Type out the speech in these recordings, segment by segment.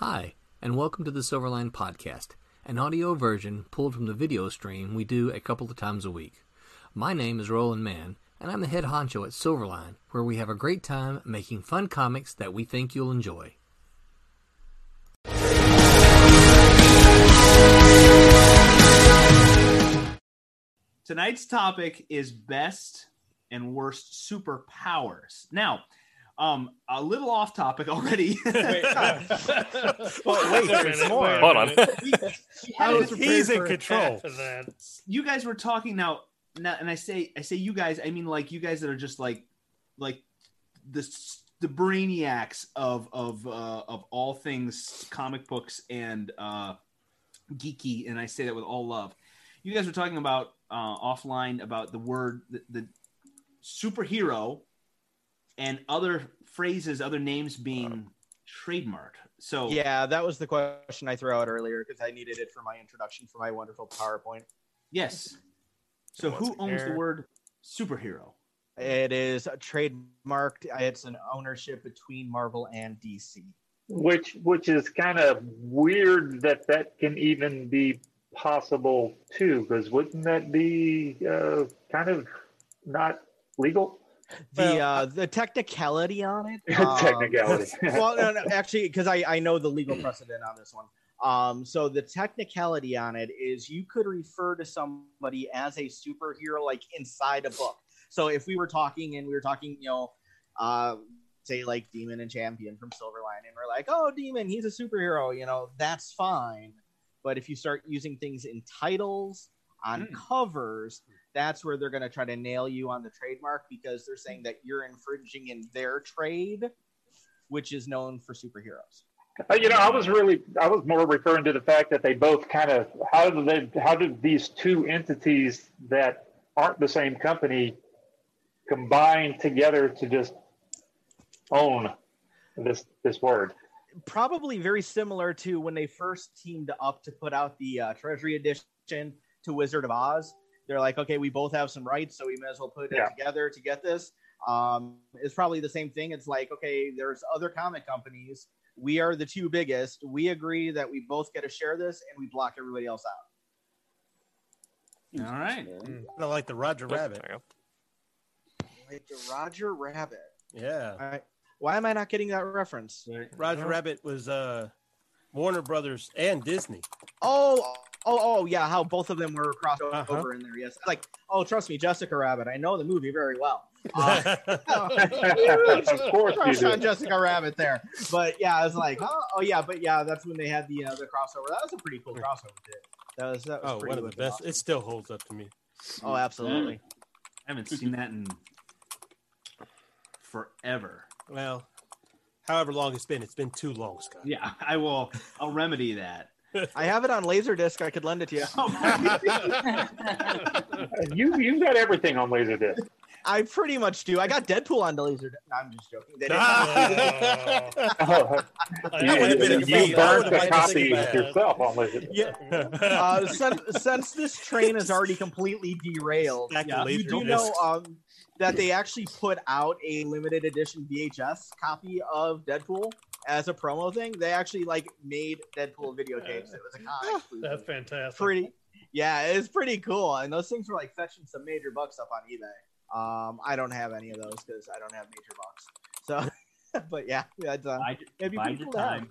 Hi, and welcome to the Silverline Podcast, an audio version pulled from the video stream we do a couple of times a week. My name is Roland Mann, and I'm the head honcho at Silverline, where we have a great time making fun comics that we think you'll enjoy. Tonight's topic is best and worst superpowers. Now, um, a little off topic already. Well, wait, there's more. Hold on. I was He's in control. half of that. you guys were talking now, now, and I say, I say, you guys. I mean, like you guys that are just like, like the the brainiacs of of uh, of all things comic books and uh, geeky, and I say that with all love. You guys were talking about uh, offline about the word the, the superhero and other phrases, other names being trademarked. So Yeah, that was the question I threw out earlier because I needed it for my introduction for my wonderful PowerPoint. yes. So who owns the word superhero? It is a trademarked. It's an ownership between Marvel and DC. which which is kind of weird that that can even be possible too because wouldn't that be uh, kind of not legal The uh, the technicality on it. um, technicality well, no, no, actually, because I, I know the legal precedent on this one. Um, so the technicality on it is you could refer to somebody as a superhero, like inside a book. So if we were talking and we were talking, you know, uh, say like Demon and Champion from Silverline, and we're like, oh, Demon, he's a superhero, you know, that's fine. But if you start using things in titles, on Hmm. covers, that's where they're going to try to nail you on the trademark because they're saying that you're infringing in their trade, which is known for superheroes. Uh, you know i was really i was more referring to the fact that they both kind of how do they how do these two entities that aren't the same company combine together to just own this this word Probably very similar to when they first teamed up to put out the uh, Treasury Edition to Wizard of Oz. They're like, okay, we both have some rights, so we may as well put it Yeah. together to get this. Um, it's probably the same thing. It's like, okay, there's other comic companies. We are the two biggest. We agree that we both get to share this, and we block everybody else out. All right. Kind of like the Roger Rabbit. Like the Roger Rabbit. Yeah. All right. Why am I not getting that reference? Roger Rabbit was uh, Warner Brothers and Disney. Oh, oh, oh, yeah. How both of them were crossed over Uh-huh. in there. Yes. Like, oh, trust me, Jessica Rabbit. I know the movie very well. Uh, of course you crush do. on Jessica Rabbit there. But yeah, I was like, oh, oh yeah, but yeah, that's when they had the uh, the crossover. That was a pretty cool crossover too. That was that was oh, pretty one of the best. awesome. It still holds up to me. Oh, absolutely. I haven't seen that in forever. Well, however long it's been, it's been too long, Scott. Yeah, I will. I'll remedy that. I have it on Laserdisc. I could lend it to you. you you've got everything on laserdisc I pretty much do. I got Deadpool on the Laserdisc. No, I'm just joking. They didn't- Oh, That you, would've been a you burned would've the copy yourself on laserdisc yeah. Uh, since, since this train is already completely derailed, Stack of you do know um, that they actually put out a limited edition VHS copy of Deadpool as a promo thing. They actually like made Deadpool videotapes. It was a comic. exclusive. That's fantastic. pretty. Yeah, it's pretty cool, and those things were like fetching some major bucks up on eBay. Um, I don't have any of those because I don't have major bucks. So, but yeah, that's uh, Bide, it'd be bide pretty your cool time.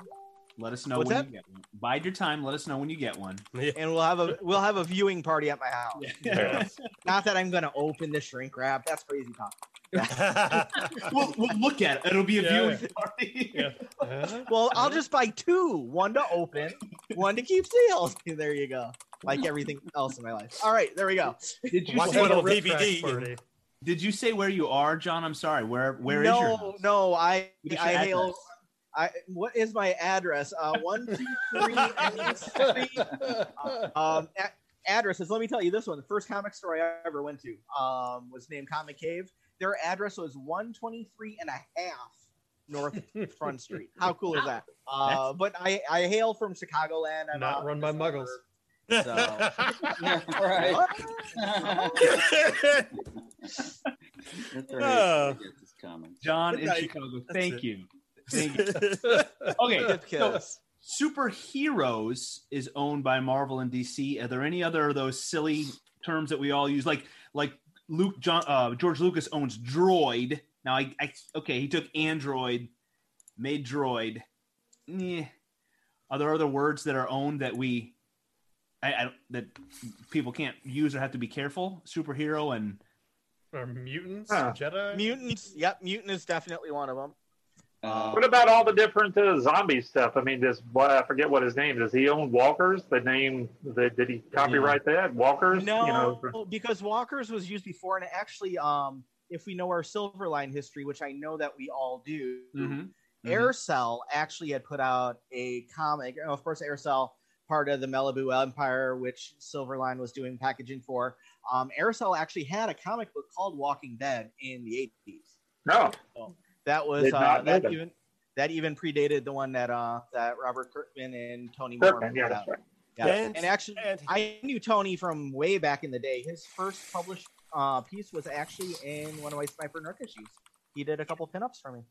Let us know What's when that? you get one. Bide your time. Let us know when you get one. and we'll have a we'll have a viewing party at my house. Not that I'm gonna open the shrink wrap. That's crazy talk. we'll, we'll look at it. It'll be a Yeah, viewing yeah. party. Yeah. Uh-huh. Well, I'll just buy two. One to open, one to keep sealed. There you go. Like everything else in my life. All right, there we go. Did you Watch say it on Rip Track DVD. Did you say where you are, John? I'm sorry. Where Where is no, your house? no, I What's your I hail. address? I what is my address? Uh, one two three Um, a- addresses. Let me tell you this one. The first comic store I ever went to um, was named Comic Cave. Their address was 123 and a half North Front Street. How cool is that? Uh, but I, I hail from Chicagoland. I'm Not run by the muggles. suburbs. Yeah, right. That's all right. I get. John in night. Chicago. Thank it. you. Thank you. Okay. So, kiss. superheroes is owned by Marvel and DC. Are there any other of those silly terms that we all use? Like like Luke John uh, George Lucas owns Droid. Now I, I okay, he took Android, made Droid. Yeah. Are there other words that are owned that we I, I that people can't use or have to be careful? Superhero and Or mutants, Huh. Jedi. Mutants. Yep, mutant is definitely one of them. Uh, What about all the different uh, zombie stuff? I mean, this well, I forget what his name is. He own Walkers. The name that did he copyright that? Walkers. No, You know, because Walkers was used before, and actually, um, if we know our Silverline history, which I know that we all do, Mhm. Aircel actually had put out a comic. Of course, Aircel, part of the Malibu Empire, which Silverline was doing packaging for. Um, Aircel actually had a comic book called Walking Dead in the 80s. no. That was uh, not that that. even that even predated the one that uh, that Robert Kirkman and Tony Kirkman, Moore yeah, put that's right. Yeah. And- And, actually, and- I knew Tony from way back in the day. His first published uh, piece was actually in one of my Sniper Nerk issues. He did a couple pinups for me.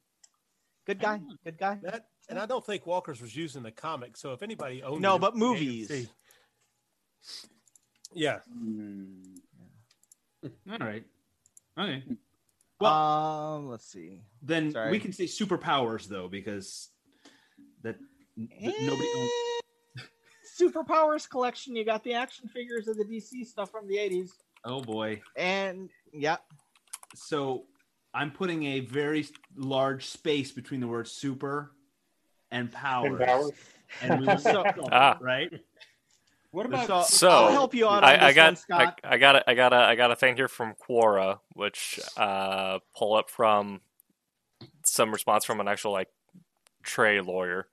Good guy. Good guy. That, and I don't think Walker's was used in the comic. So if anybody owned No, it, but AMC movies. Yeah, hmm. all right. Okay. Um, let's see. Then Sorry. we can say superpowers though, because that th- nobody. Eh, Superpowers collection. You got the action figures of the DC stuff from the 80s. Oh boy. And yeah, So I'm putting a very large space between the word super and powers. And Powers. And we will So- Ah. right? What about- so, So, I'll help you out on I, I got one, Scott. I, I got a, I got a I got a thing here from Quora, which uh, pull up from some response from an actual like trade lawyer.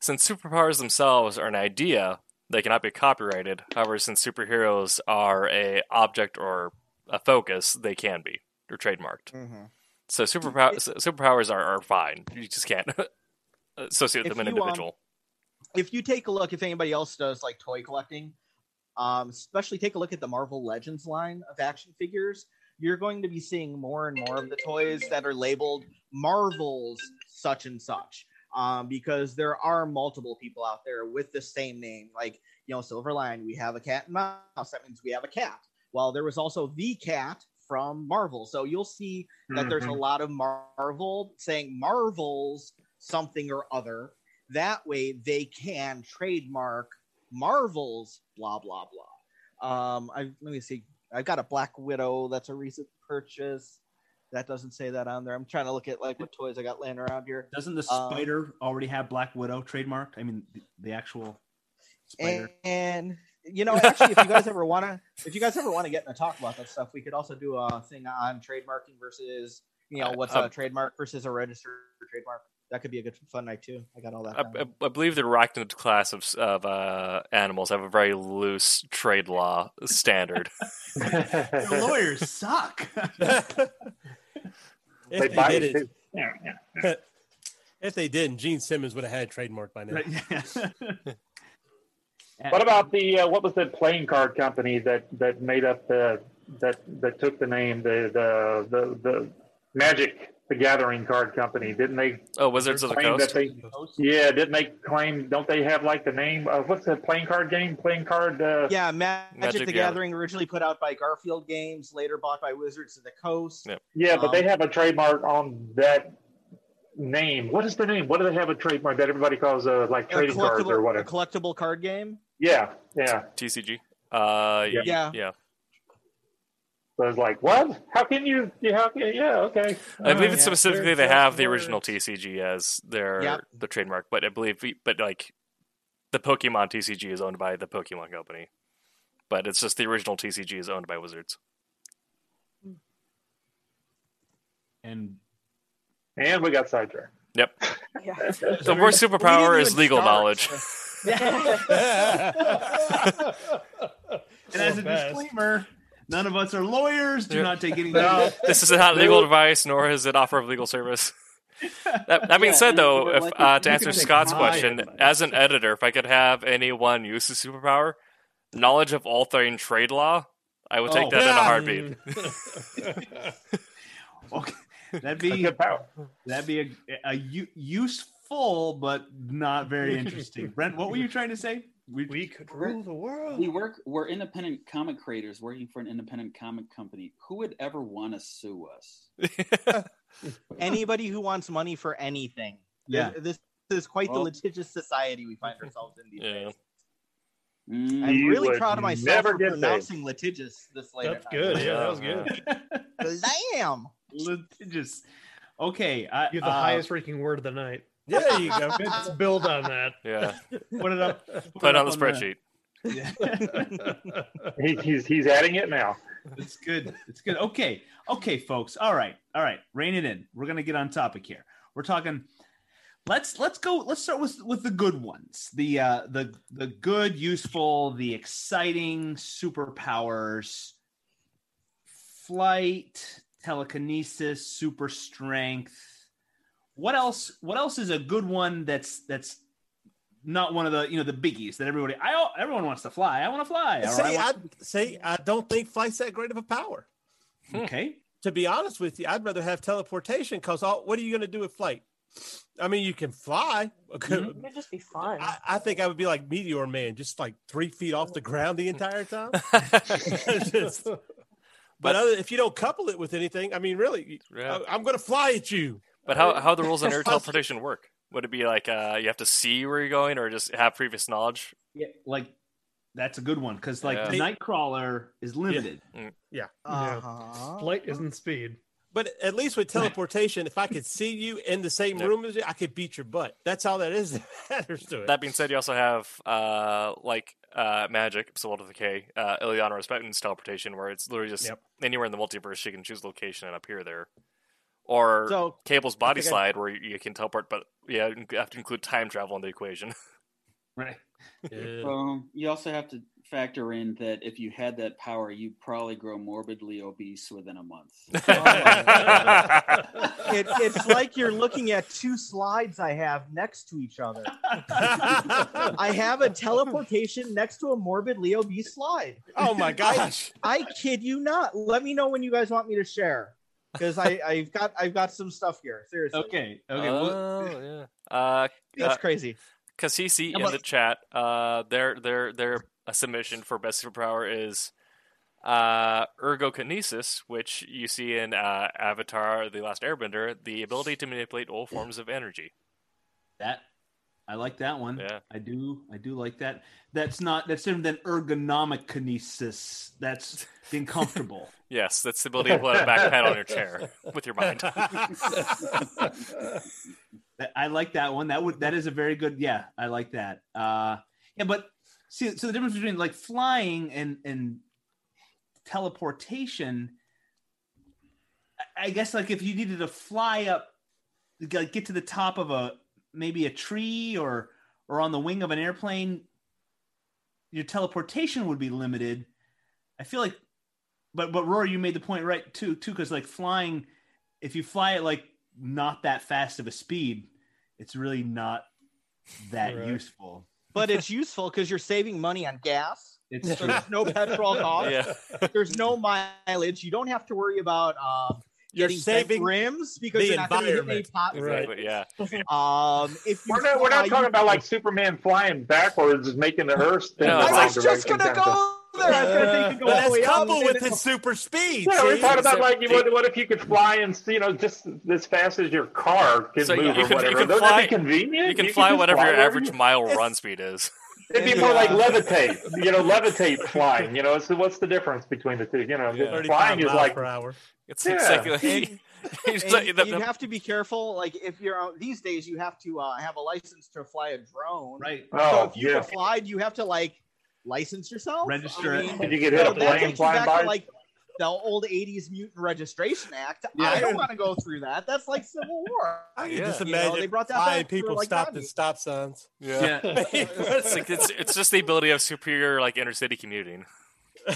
Since superpowers themselves are an idea, they cannot be copyrighted. However, since superheroes are a object or a focus, they can be. They're trademarked. Mhm. So superpowers superpowers are, are fine. You just can't associate If them an you, um, individual. If you take a look, if anybody else does like toy collecting, um, especially take a look at the Marvel Legends line of action figures, you're going to be seeing more and more of the toys that are labeled Marvel's such and such. Um, because there are multiple people out there with the same name. Like, you know, Silverline, we have a cat and mouse. That means we have a cat. Well, there was also the cat from Marvel. So you'll see that there's a lot of Marvel saying Marvel's something or other. That way they can trademark Marvel's blah blah blah. Um, I let me see. I've got a Black Widow that's a recent purchase. That doesn't say that on there. I'm trying to look at like what toys I got laying around here. Doesn't the Um, spider already have Black Widow trademarked? I mean, the, the actual spider. And, you know, actually, if you guys ever want to, if you guys ever want to get in a talk about that stuff, we could also do a thing on trademarking versus, you know, Uh, what's um, a trademark versus a registered trademark. That could be a good fun night too. I got all that. I, down. I, I believe the arachnid class of of uh, animals have a very loose trade law standard. The lawyers suck. if they they, did it, it. Yeah, yeah. if they didn't, Gene Simmons would have had a trademark by now. Right, yeah. What about the uh, what was the playing card company that that made up the that that took the name the the the, the Magic the Gathering card company? Didn't they Oh, Wizards of the claim Coast. that they? Yeah, didn't they claim? Don't they have like the name? Uh, what's the playing card game? Playing card. Uh, yeah, Magic, Magic the the Gathering, originally put out by Garfield Games, later bought by Wizards of the Coast. Yeah. Yeah, but they Um, have a trademark on that name. What is the name? What do they have a trademark that everybody calls uh, like A trading cards or collectible, a whatever? collectible card game. Yeah, yeah. TCG. Uh, yeah, Yeah. yeah. So it's like, what? How can you? Yeah, how can, yeah, okay. I believe yeah. it's specifically They're they have the original. TCG as their Yep. the trademark, but I believe, but like the Pokemon TCG is owned by the Pokemon Company, but it's just the original TCG is owned by Wizards. and And we got sidetracked. Yep. Yeah. The worst superpower is legal knowledge. and as a fast. disclaimer, none of us are lawyers. Do not take anything. No. this is not legal advice, nor is it offer of legal service. That, that being Yeah, said, though, if like, uh, to answer Scott's question, advice. as an editor, if I could have anyone use the superpower, knowledge of all things trade law, I would take Oh. that in a heartbeat. Okay. That'd A be good power. that'd be a, a u- full, but not very interesting. Brent, what were you trying to say? We, We could rule the world. We work. We're independent comic creators working for an independent comic company. Who would ever want to sue us? Anybody who wants money for anything. Yeah. This is quite the litigious society we find ourselves in these Yeah. days. Mm, I'm You really proud of myself never for get pronouncing litigious this late. That's good. Yeah, that was good. Damn. litigious. Okay, I, You have the uh, highest ranking word of the night. Yeah, there you go. Let's build on that. Yeah. Put it up. Put it on the up spreadsheet. Yeah. He, he's he's adding it now. it's good. It's good. Okay. Okay, folks. All right. All right. Rein it in. We're gonna get on topic here. We're talking. Let's let's go. Let's start with with the good ones. The uh the the good, useful, the exciting superpowers. Flight, telekinesis, super strength. What else? What else is a good one? That's that's not one of the you know the biggies that everybody. I everyone wants to fly. I want to fly. or I say, I, say, I don't think flight's that great of a power. okay. To be honest with you, I'd rather have teleportation because what are you going to do with flight? I mean, you can fly. Mhm. It'd just be fun. I, I think I would be like Meteor Man, just like three feet off the ground the entire time. Just- but other, if you don't couple it with anything, I mean, really, Yeah. I, am going to fly at you. But how how the rules on air teleportation work? Would it be like uh, you have to see where you're going, or just have previous knowledge? Yeah, like that's a good one because like Yeah. the Nightcrawler is limited. Yeah. Uh-huh. Flight isn't speed. But at least with teleportation, if I could see you in the same Yep. room as you, I could beat your butt. That's all that is that matters to it. That being said, you also have uh, like uh, Magik, Soul of K, uh, Illyana Rasputin's teleportation, where it's literally just Yep. anywhere in the multiverse she can choose location and appear there. Or So Cable's body think I- slide, where you can teleport, but yeah, you have to include time travel in the equation. Right. Yeah. Well, you also have to factor in that if you had that power, you'd probably grow morbidly obese within a month. Uh, it, it's like you're looking at two slides I have next to each other. I have a teleportation next to a morbidly obese slide. oh my gosh. I kid you not. Let me know when you guys want me to share. Because I I've got I've got some stuff here. Seriously. Okay. Okay. well, Oh, yeah. Uh, That's uh, crazy. Cassisi Yeah, in the chat, uh, their their their a submission for best superpower is uh, ergokinesis, which you see in uh, Avatar: The Last Airbender, the ability to manipulate all forms of energy. that I like that one. Yeah. I do. I do like that. That's not. That's different than ergonomic kinesis. That's being comfortable. Yes, that's the ability to put a back pat on your chair with your mind. I like that one. That would that is a very good. Yeah, I like that. Uh, yeah, but see, so the difference between like flying and and teleportation, I- I guess like if you needed to fly up, like get to the top of a maybe a tree or or on the wing of an airplane, your teleportation would be limited. I feel like, but but Rory, you made the point right too too because like flying, if you fly at like not that fast of a speed, it's really not that Right. useful. But it's useful because you're saving money on gas. It's So there's no petrol cost. yeah, There's no mileage. You don't have to worry about um, You're saving rims because the you're not going to hit any environment. pot. Right. exactly. Yeah, Um, if you We're not, we're not talking you- about like Superman flying backwards, is making the Earth spin. No, in it's the I was just gonna kind of thing. go there. I was gonna say you could go But that's way up coupled with his super speed. Yeah, we're see? talking about So- like what, what if you could fly and you know just as fast as your car can So move you or can- you whatever. can Doesn't fly- that be convenient? you can could fly just whatever your average you- mile It's- run speed is. It'd be more like levitate. You know, levitate flying. You know, so what's the difference between the two? You know, Yeah. flying is like per hour. It's, Yeah. it's like, And- And like the- you have to be careful. Like if you're out these days, you have to uh, have a license to fly a drone. right. So oh if you yeah. could fly, you have to like license yourself, Register it. Did you get hit a plane flying by? to like the old '80s Mutant Registration Act. Yeah. I don't want to go through that. That's like Civil War. I can Yeah. just You know, imagine they brought that flying back for, people like, stopped at stop signs. yeah. Yeah. it's, like, it's it's just the ability of superior like inner city commuting.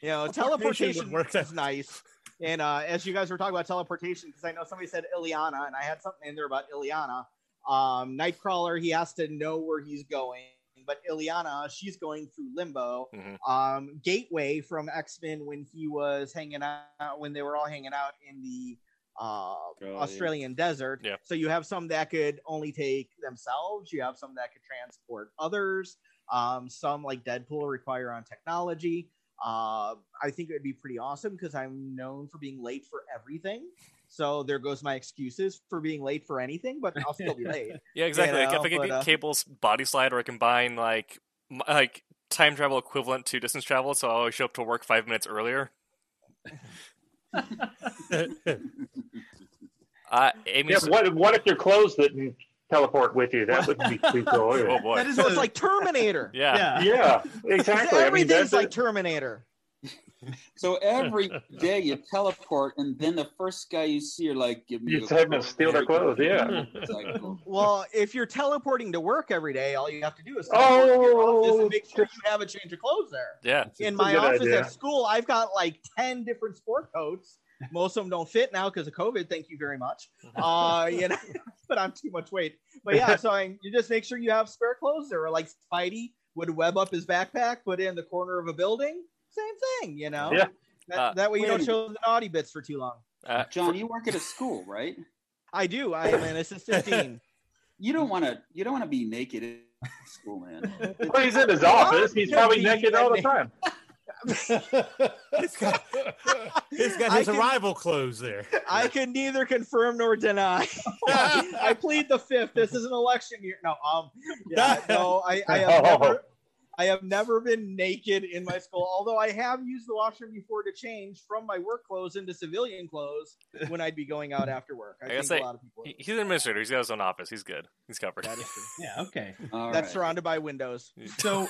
You know, Teleportation works would work. is nice. And uh, as you guys were talking about teleportation, because I know somebody said Illyana, and I had something in there about Illyana. Um, Nightcrawler, he has to know where he's going, but Illyana, she's going through limbo. Mhm. Um, Gateway from X Men when he was hanging out, when they were all hanging out in the uh. Australian desert. Yeah. So you have some that could only take themselves. You have some that could transport others. Um, some like Deadpool require on technology. Uh, I think it would be pretty awesome because I'm known for being late for everything. So there goes my excuses for being late for anything, but I'll still be late. Yeah, exactly. like know, if I could get uh, Cable's body slide, or I combine like like time travel equivalent to distance travel, so I always show up to work five minutes earlier. Uh, Amy, Yeah, what what if your clothes didn't teleport with you? That would be too cool. oh boy, That is So it's like Terminator. yeah. yeah. Yeah, exactly. I mean, Everything's that's like Terminator. So every day you teleport, and then the first guy you see, you're like, "Give me." You your tell them to steal their clothes, yeah. Like, oh, Well, if you're teleporting to work every day, all you have to do is teleport to your Oh, and make sure you have a change of clothes there. Yeah, In my office idea. at school, I've got like 10 different sport coats. Most of them don't fit now because of COVID. Thank you very much. Uh, you know, but I'm too much weight. But yeah, so I, you just make sure you have spare clothes there. Or like Spidey would web up his backpack, put it in the corner of a building. Same thing, you know. Yeah. That, Uh, that way you don't show the naughty bits for too long. uh, John, you work at a school, right? I do. I am an assistant dean. You don't want to. You don't want to be naked in school, man. Well, he's in his office. He's probably naked all the time. He's got, he's got his can- arrival clothes there. I can neither confirm nor deny. I plead the fifth. This is an election year. No, um, yeah, no, I, I have never, I have never been naked in my school. Although I have used the washroom before to change from my work clothes into civilian clothes when I'd be going out after work. I, I think say, a lot of people. he- he's an administrator. He's got his own office. He's good. He's covered. That is true. Yeah. Okay. All That's right. surrounded by windows. So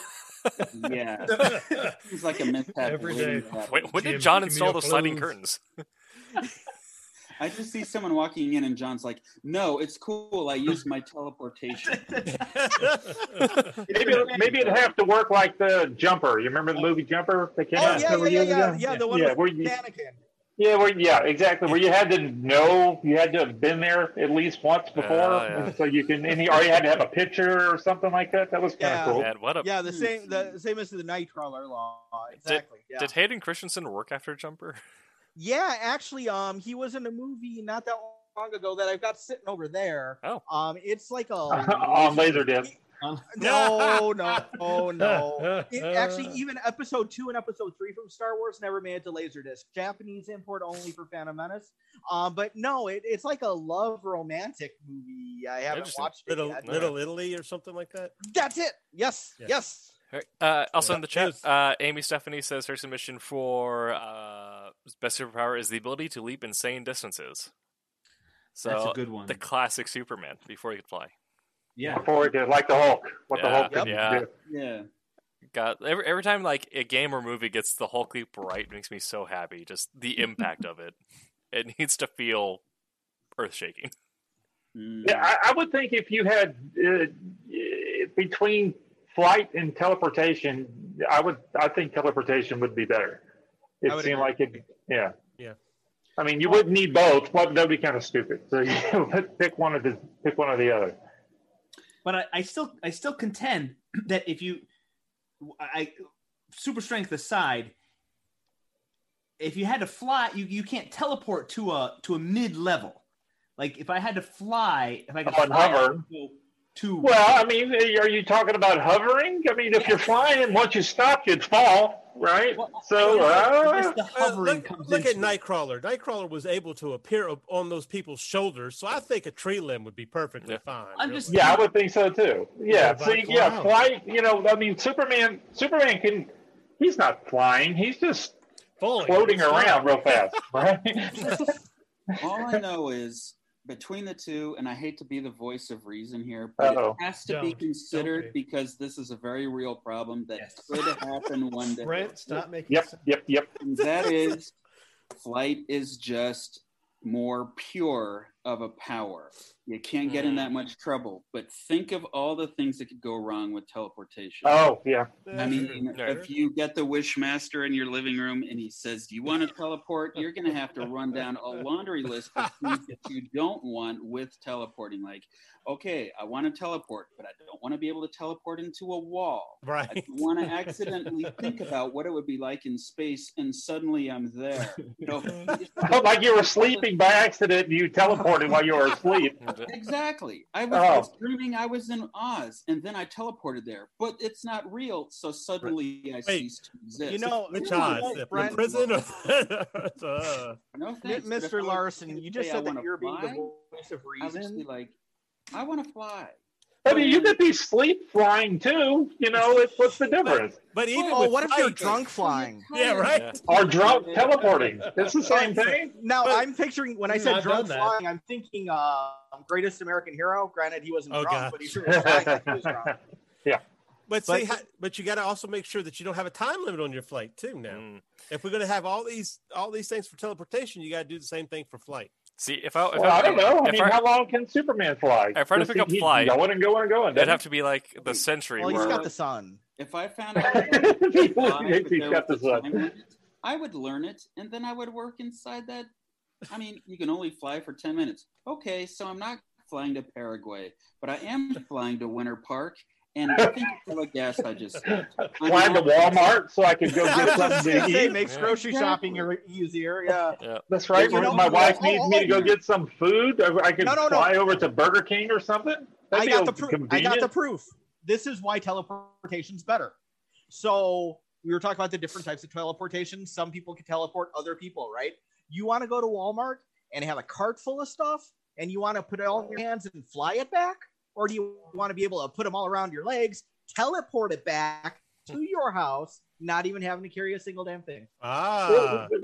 Yeah, it's like a mishap. Every waiting day. to happen. Wait, when Jim, did John install your those sliding curtains? I just see someone walking in, and John's like, "No, it's cool. I used my teleportation." Maybe maybe it'd have to work like the Jumper. You remember the movie Jumper that came Oh out yeah, several yeah, yeah, years yeah, ago? yeah. The one yeah, with where you, mannequin. yeah, where, yeah, exactly. Where you had to know, you had to have been there at least once uh, before, Yeah, yeah. so you can, and you, or you had to have a picture or something like that. That was kind of Yeah. cool. Man, what a Yeah, the hmm. same, the same as the Nightcrawler law. Exactly. yeah. Did Hayden Christensen work after Jumper? Yeah, actually, um, he was in a movie not that long ago that I've got sitting over there. Oh. um, it's like a On Laserdisc. No, no, no, no. It, actually, even episode two and episode three from Star Wars never made it to Laserdisc. Japanese import only for Phantom Menace. Um, but no, it, it's like a love romantic movie. I haven't watched it Little, yet. Little Italy or something like that. That's it. Yes, Yeah. yes. Alright, Uh, also Yeah. in the chat, Yes. uh, Amy Stephanie says her submission for uh, best superpower is the ability to leap insane distances. So that's a good one. the classic Superman before he could fly. Yeah. Before it did, like the Hulk. What the Yeah, Hulk could yeah. do. Yeah, God, every every time like a game or movie gets the Hulk leap right, makes me so happy. Just the impact of it. It needs to feel earth shaking. Mm. Yeah, I, I would think if you had uh, between flight and teleportation, I would. I think teleportation would be better. It seemed agree. like it. Yeah. Yeah. I mean, you wouldn't need both. But that'd be kind of stupid. So you pick one of the pick one or the other. But I, I still I still contend that if you I super strength aside, if you had to fly, you, you can't teleport to a to a mid level. Like if I had to fly, if I could Oh, and fly hover. to, to Well, I mean, are you talking about hovering? I mean, if you're flying, and once you stop, you'd fall, right? Well, So, I uh, the Uh, hovering look comes look at into it. Nightcrawler. Nightcrawler was able to appear on those people's shoulders, so I think a tree limb would be perfectly Yeah. fine. I'm really. just- yeah, I would think so too. Yeah, Yeah, see, yeah, cloud. flight. You know, I mean, Superman. Superman can. He's not flying. He's just Falling. floating It's fine. around real fast, right? All I know is between the two, and I hate to be the voice of reason here, but Uh-oh. it has to be Don't. considered be. because this is a very real problem that Yes. could happen one day. Brent, stop making yep, sense. yep, yep. And that is flight is just more pure of a power. You can't get in mm-hmm. that much trouble. But think of all the things that could go wrong with teleportation. Oh yeah. I mean, mm-hmm. if you get the Wishmaster in your living room and he says, "Do you want to teleport?" You're going to have to run down a laundry list of things that you don't want with teleporting. Like, okay, I want to teleport, but I don't want to be able to teleport into a wall. Right. don't want to accidentally think about what it would be like in space, and suddenly I'm there. You know, like you were sleeping by accident and you teleported while you were asleep. Exactly. I was, I was Oh. dreaming I was in Oz, and then I teleported there, but it's not real. So suddenly I ceased to exist. You know, Which Oz? what, The, the prison or uh, no thanks, but if I Mr. Larson, you just said that you're being the voice of I would just be reason. like, I want to fly. I mean, you could be sleep flying too. You know, it's what's the difference? but even Oh, with what if you're drunk flying? Yeah, right. Yeah. Or drunk teleporting. It's the same thing. Now But- I'm picturing when I I've said drunk flying, I'm thinking uh, Greatest American Hero. Granted, he wasn't Oh, drunk, God. but he sure was flying like he was drunk. But But- see, how, but you got to also make sure that you don't have a time limit on your flight too. Now, Mm. if we're going to have all these all these things for teleportation, you got to do the same thing for flight. See, if I, if Well, I don't know. I mean, I- how long can Superman fly? If I were to Just pick up keep flight, going and going and going. it'd have to be like the Sentry. Well, he's where, got the sun. If I found out that I could He's fly, but there got the sun. time I would learn it, and then I would work inside that. I mean, you can only fly for ten minutes. Okay, so I'm not flying to Paraguay, but I am flying to Winter Park, and I think it's a gas I just. Fly to Walmart so I could go get was just something gonna eat. makes Yeah. grocery shopping easier. Yeah. That's right. You know, my wife needs oh, me to go get some food. I I could No, no, no. fly over to Burger King or something. That'd I got the proof. I got the proof. This is why teleportation's better. So we were talking about the different types of teleportation. Some people can teleport other people, right? You want to go to Walmart and have a cart full of stuff, and you want to put it all in your hands and fly it back, or do you want to be able to put them all around your legs, teleport it back to your house, not even having to carry a single damn thing? Ah, See, but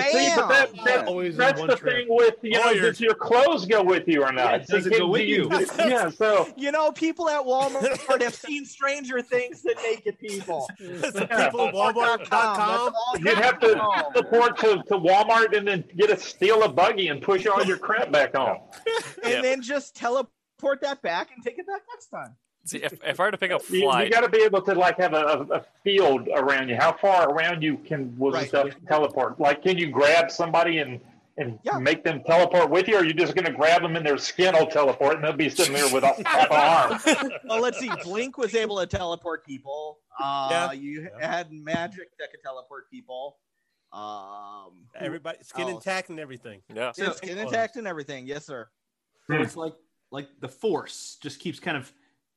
that, that, Always that's the trip. thing with you know, does your clothes go with you or not? Yeah, does it Can- go with you? Yeah, so You know, people at Walmart have seen stranger things than naked people. the people at Walmart.com. you'd have to teleport to, to Walmart and then get a steal a buggy and push all your crap back home. and Yeah. then just teleport that back and take it back next time. See, if, if I were to pick up fly. You, flight, got to be able to like have a, a, a field around you. How far around you can will the Right. stuff teleport? Like, can you grab somebody and and Yeah. make them teleport with you, or are you just going to grab them and their skin will teleport and they'll be sitting there with a half an arm? Well, let's see. Blink was able to teleport people. Uh, Yeah. You Yeah. had Magik that could teleport people. Um, Everybody, skin Oh. intact and everything. yeah. skin, skin intact and everything. Yes, sir. So it's like like the force just keeps kind of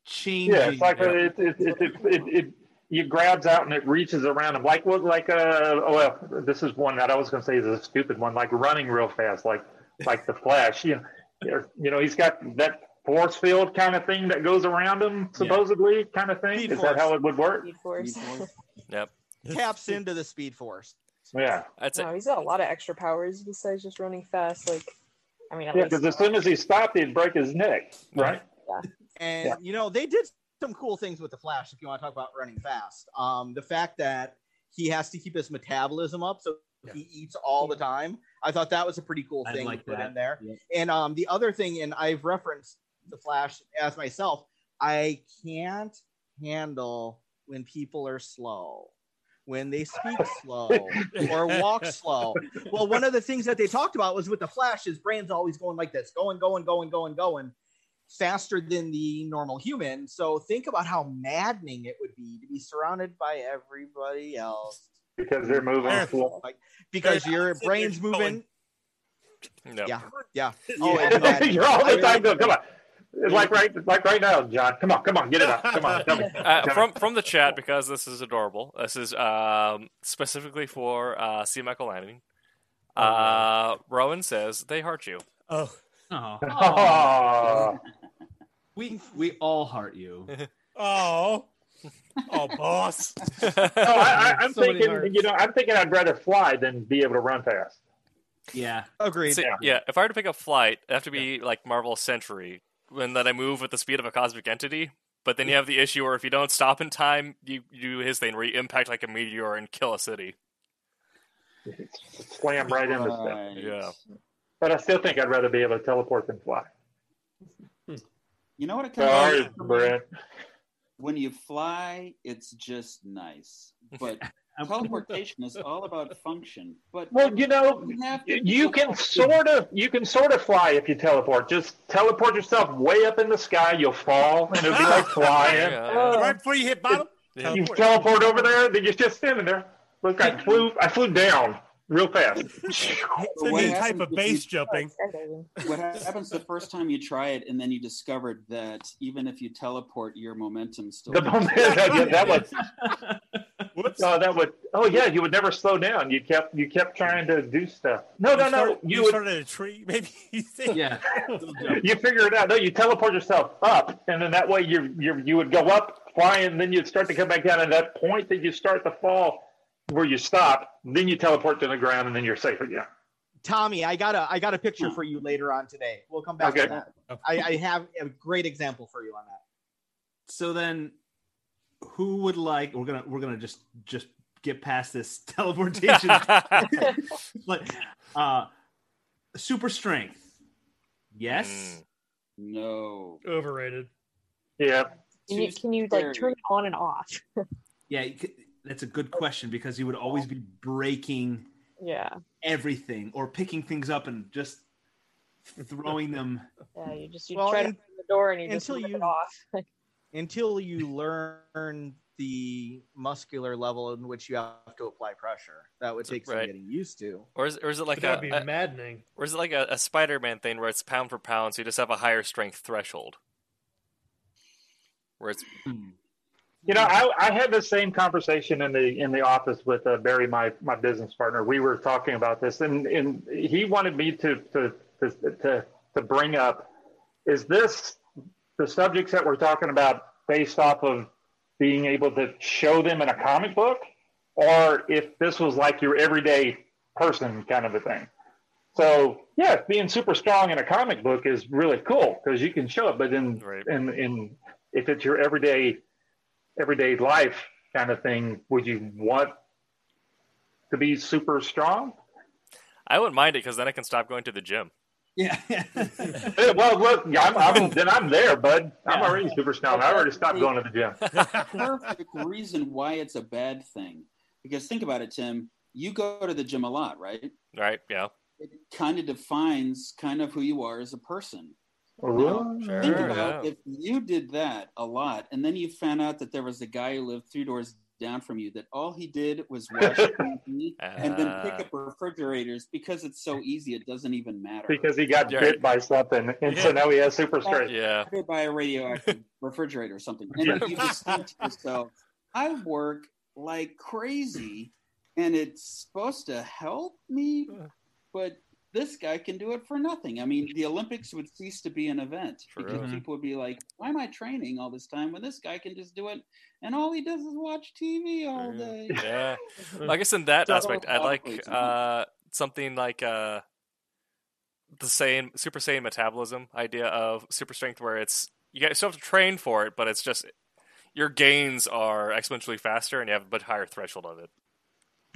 changing. Yeah, it's like a, it, it, it, it, it, it you grabs out and it reaches around him like what like uh oh, well this is one that I was going to say is a stupid one like running real fast like like the Flash you know you know he's got that force field kind of thing that goes around him supposedly kind of thing Speed is force. that how it would work Speed Force. Yep. Taps into the Speed Force. yeah I'd say Wow, he's got a lot of extra powers besides just running fast. Like, I mean, at yeah because as soon as he stopped he'd break his neck right Yeah. And Yeah. you know they did some cool things with the Flash. If you want to talk about running fast, um, the fact that he has to keep his metabolism up, so Yeah. he eats all the time. I thought that was a pretty cool I thing like to put that. in there. Yep. And um, the other thing, and I've referenced the Flash as myself, I can't handle when people are slow, when they speak slow or walk slow. Well, one of the things that they talked about was with the Flash, his brain's always going like this, going, going, going, going, going, faster than the normal human. So think about how maddening it would be to be surrounded by everybody else because they're moving Yeah. slow. because Right. your Sitting there brain's going- moving. no. Yeah, yeah. Oh, Yeah. you're all the I- time going come on It's like right like right now John come on come on get it up come on come on Uh, from from the chat because this is adorable. This is um, specifically for uh, C. Michael Lanning. Uh, Rowan says they heart you. Oh, Oh, Oh. we we all heart you. oh, oh, boss. No, I, I, I'm So thinking, hearts. you know, I'm thinking I'd rather fly than be able to run fast. Yeah, Agreed. See, yeah. if I were to pick up flight, it'd have to be like Marvel Sentry, when that I move with the speed of a cosmic entity. But then you hmm. have the issue where if you don't stop in time, you, you do his thing where you impact like a meteor and kill a city. Slam right into stuff. Yeah. But I still think I'd rather be able to teleport than fly. Hmm. You know what it comes down Sorry, to? Brent. When you fly, it's just nice. But teleportation is all about function. But Well, you know, you you can sort of you can sort of fly if you teleport. Just teleport yourself way up in the sky. You'll fall, and it'll be like flying. Yeah. right before you hit bottom. Yeah. You teleport over there, then you're just standing there. Look, I flew I flew down real fast. It's a what new type happens of base you- jumping. What happens the first time you try it, and then you discovered that even if you teleport, your momentum still. The moment that, that was Whoops. oh that would oh yeah you would never slow down. You kept you kept trying to do stuff. No no You no start- you you would started a tree, maybe. You think? Yeah. you figure it out. No, you teleport yourself up, and then that way you you you would go up flying, and then you'd start to come back down. And that point that you start to fall, where you stop, then you teleport to the ground, and then you're safe again. Tommy, I got a I got a picture hmm. for you later on today. We'll come back to that. I, I have a great example for you on that. So then, who would like? We're gonna we're gonna just just get past this teleportation. but uh, super strength. Yes. No. Overrated. Yeah. Can you, can you like turn it on and off? Yeah, you could- that's a good question because you would always be breaking yeah. everything or picking things up and just throwing them. Yeah, you just you Well, try to un- open the door and you just until rip you- it off. Until you learn the muscular level in which you have to apply pressure, that would take some getting used to. Or is, or is it like that a, be a- maddening. or is it like a, a Spider-Man thing where it's pound for pound, so you just have a higher strength threshold? Where it's You know, I, I had the same conversation in the in the office with uh, Barry, my my business partner. We were talking about this, and, and he wanted me to to, to to to bring up is this the subjects that we're talking about based off of being able to show them in a comic book, or if this was like your everyday person kind of a thing. So yeah, being super strong in a comic book is really cool because you can show it, but in Right. in in if it's your everyday everyday life kind of thing, would you want to be super strong? I wouldn't mind it because then I can stop going to the gym. Yeah. Well, look, I'm, I'm, then I'm there, bud. I'm Yeah. already super strong. I already stopped going to the gym. perfect reason why it's a bad thing. Because think about it, Tim. You go to the gym a lot, right? Right? Yeah. It kind of defines kind of who you are as a person. Oh, really? Sure. Think about yeah. if you did that a lot, and then you found out that there was a guy who lived three doors down from you that all he did was wash TV and then pick Ah. up refrigerators because it's so easy. It doesn't even matter. Because he got Yeah. bit by something, and so now he has super strength. Yeah. hit by a radioactive refrigerator or something. And Yeah. you just think to yourself, I work like crazy and it's supposed to help me, but this guy can do it for nothing. I mean, the Olympics would cease to be an event because True. people would be like, why am I training all this time when this guy can just do it and all he does is watch TV all day? Yeah. I guess in that So- aspect, I like uh, something like uh, the same Super Saiyan metabolism idea of super strength, where it's you guys still have to train for it, but it's just your gains are exponentially faster, and you have a bit higher threshold of it.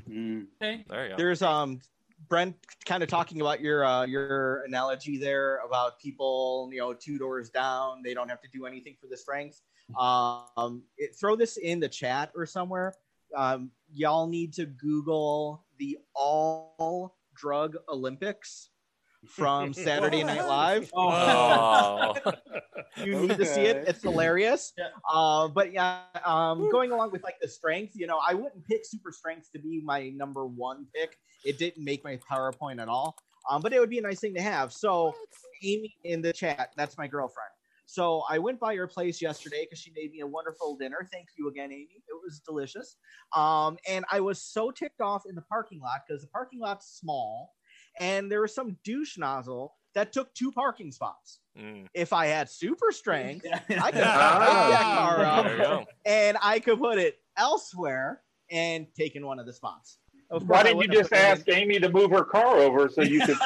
Mm. Okay. There you go. There's um Brent kind of talking about your uh, your analogy there about people, you know, two doors down, they don't have to do anything for the strength. Um, it, throw this in the chat or somewhere. Um, y'all need to Google the All Drug Olympics from Saturday Night Live. Oh, You need to see it. It's hilarious. Yeah. Uh, but yeah, um, going along with like the strength, you know, I wouldn't pick super strength to be my number one pick. It didn't make my PowerPoint at all. Um, but it would be a nice thing to have. So Amy in the chat, that's my girlfriend. So I went by her place yesterday because she made me a wonderful dinner. Thank you again, Amy. It was delicious. Um, and I was so ticked off in the parking lot because the parking lot's small, and there was some douche nozzle that took two parking spots. Mm, If I had super strength, I could Ah. pick that car up and I could put it elsewhere and take in one of the spots. Of Why didn't you just put in- ask Amy to move her car over so you could?